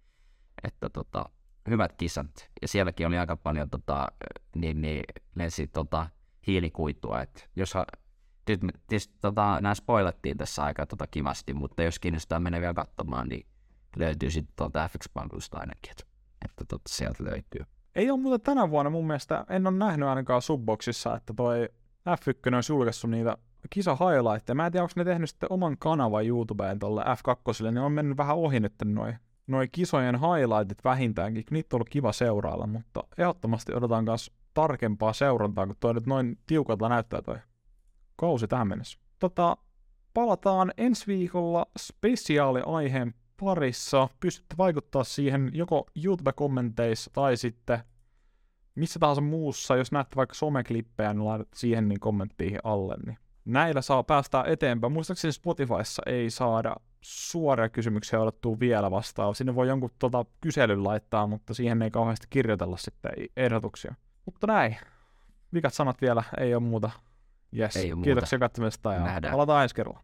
että tota, hyvät kisat, ja sielläkin oli aika paljon tota, niin, niin, lensi tota, hiilikuitua, että jos nyt tietysti tota, nämä spoilattiin tässä aika tota, kivasti, mutta jos kiinnostaa mennä vielä katsomaan, niin löytyy sitten tuolta FX Bundlesta ainakin, että, että tota, sieltä löytyy. Ei ole muuten tänä vuonna mun mielestä, en ole nähnyt ainakaan Subboxissa, että toi F1 olisi julkaissut niitä kisa highlightteja. Mä en tiedä, onko ne tehnyt sitten oman kanavan YouTubeen tuolle F2, niin on mennyt vähän ohi nyt noin noi kisojen highlightit vähintäänkin. Niitä on ollut kiva seurailla, mutta ehdottomasti odotan myös tarkempaa seurantaa, kun toi nyt noin tiukalta näyttää toi kausi tähän mennessä. Tota, palataan ensi viikolla spesiaaliaiheen parissa. Pystytte vaikuttaa siihen joko YouTube-kommenteissa tai sitten missä tahansa muussa. Jos näette vaikka someklippejä, niin laitat siihen niin kommenttiin alle. Niin näillä saa päästä eteenpäin. Muistaakseni Spotifyssa ei saada suoria kysymyksiä odottuu vielä vastaan. Sinne voi jonkun tota, kyselyn laittaa, mutta siihen ei kauheasti kirjoitella sitten ehdotuksia. Mutta näin. Vikat sanat vielä, ei ole muuta. Yes. Ei oo muuta. Kiitoksia katsomisesta ja Nähdään. palataan ensi kerralla.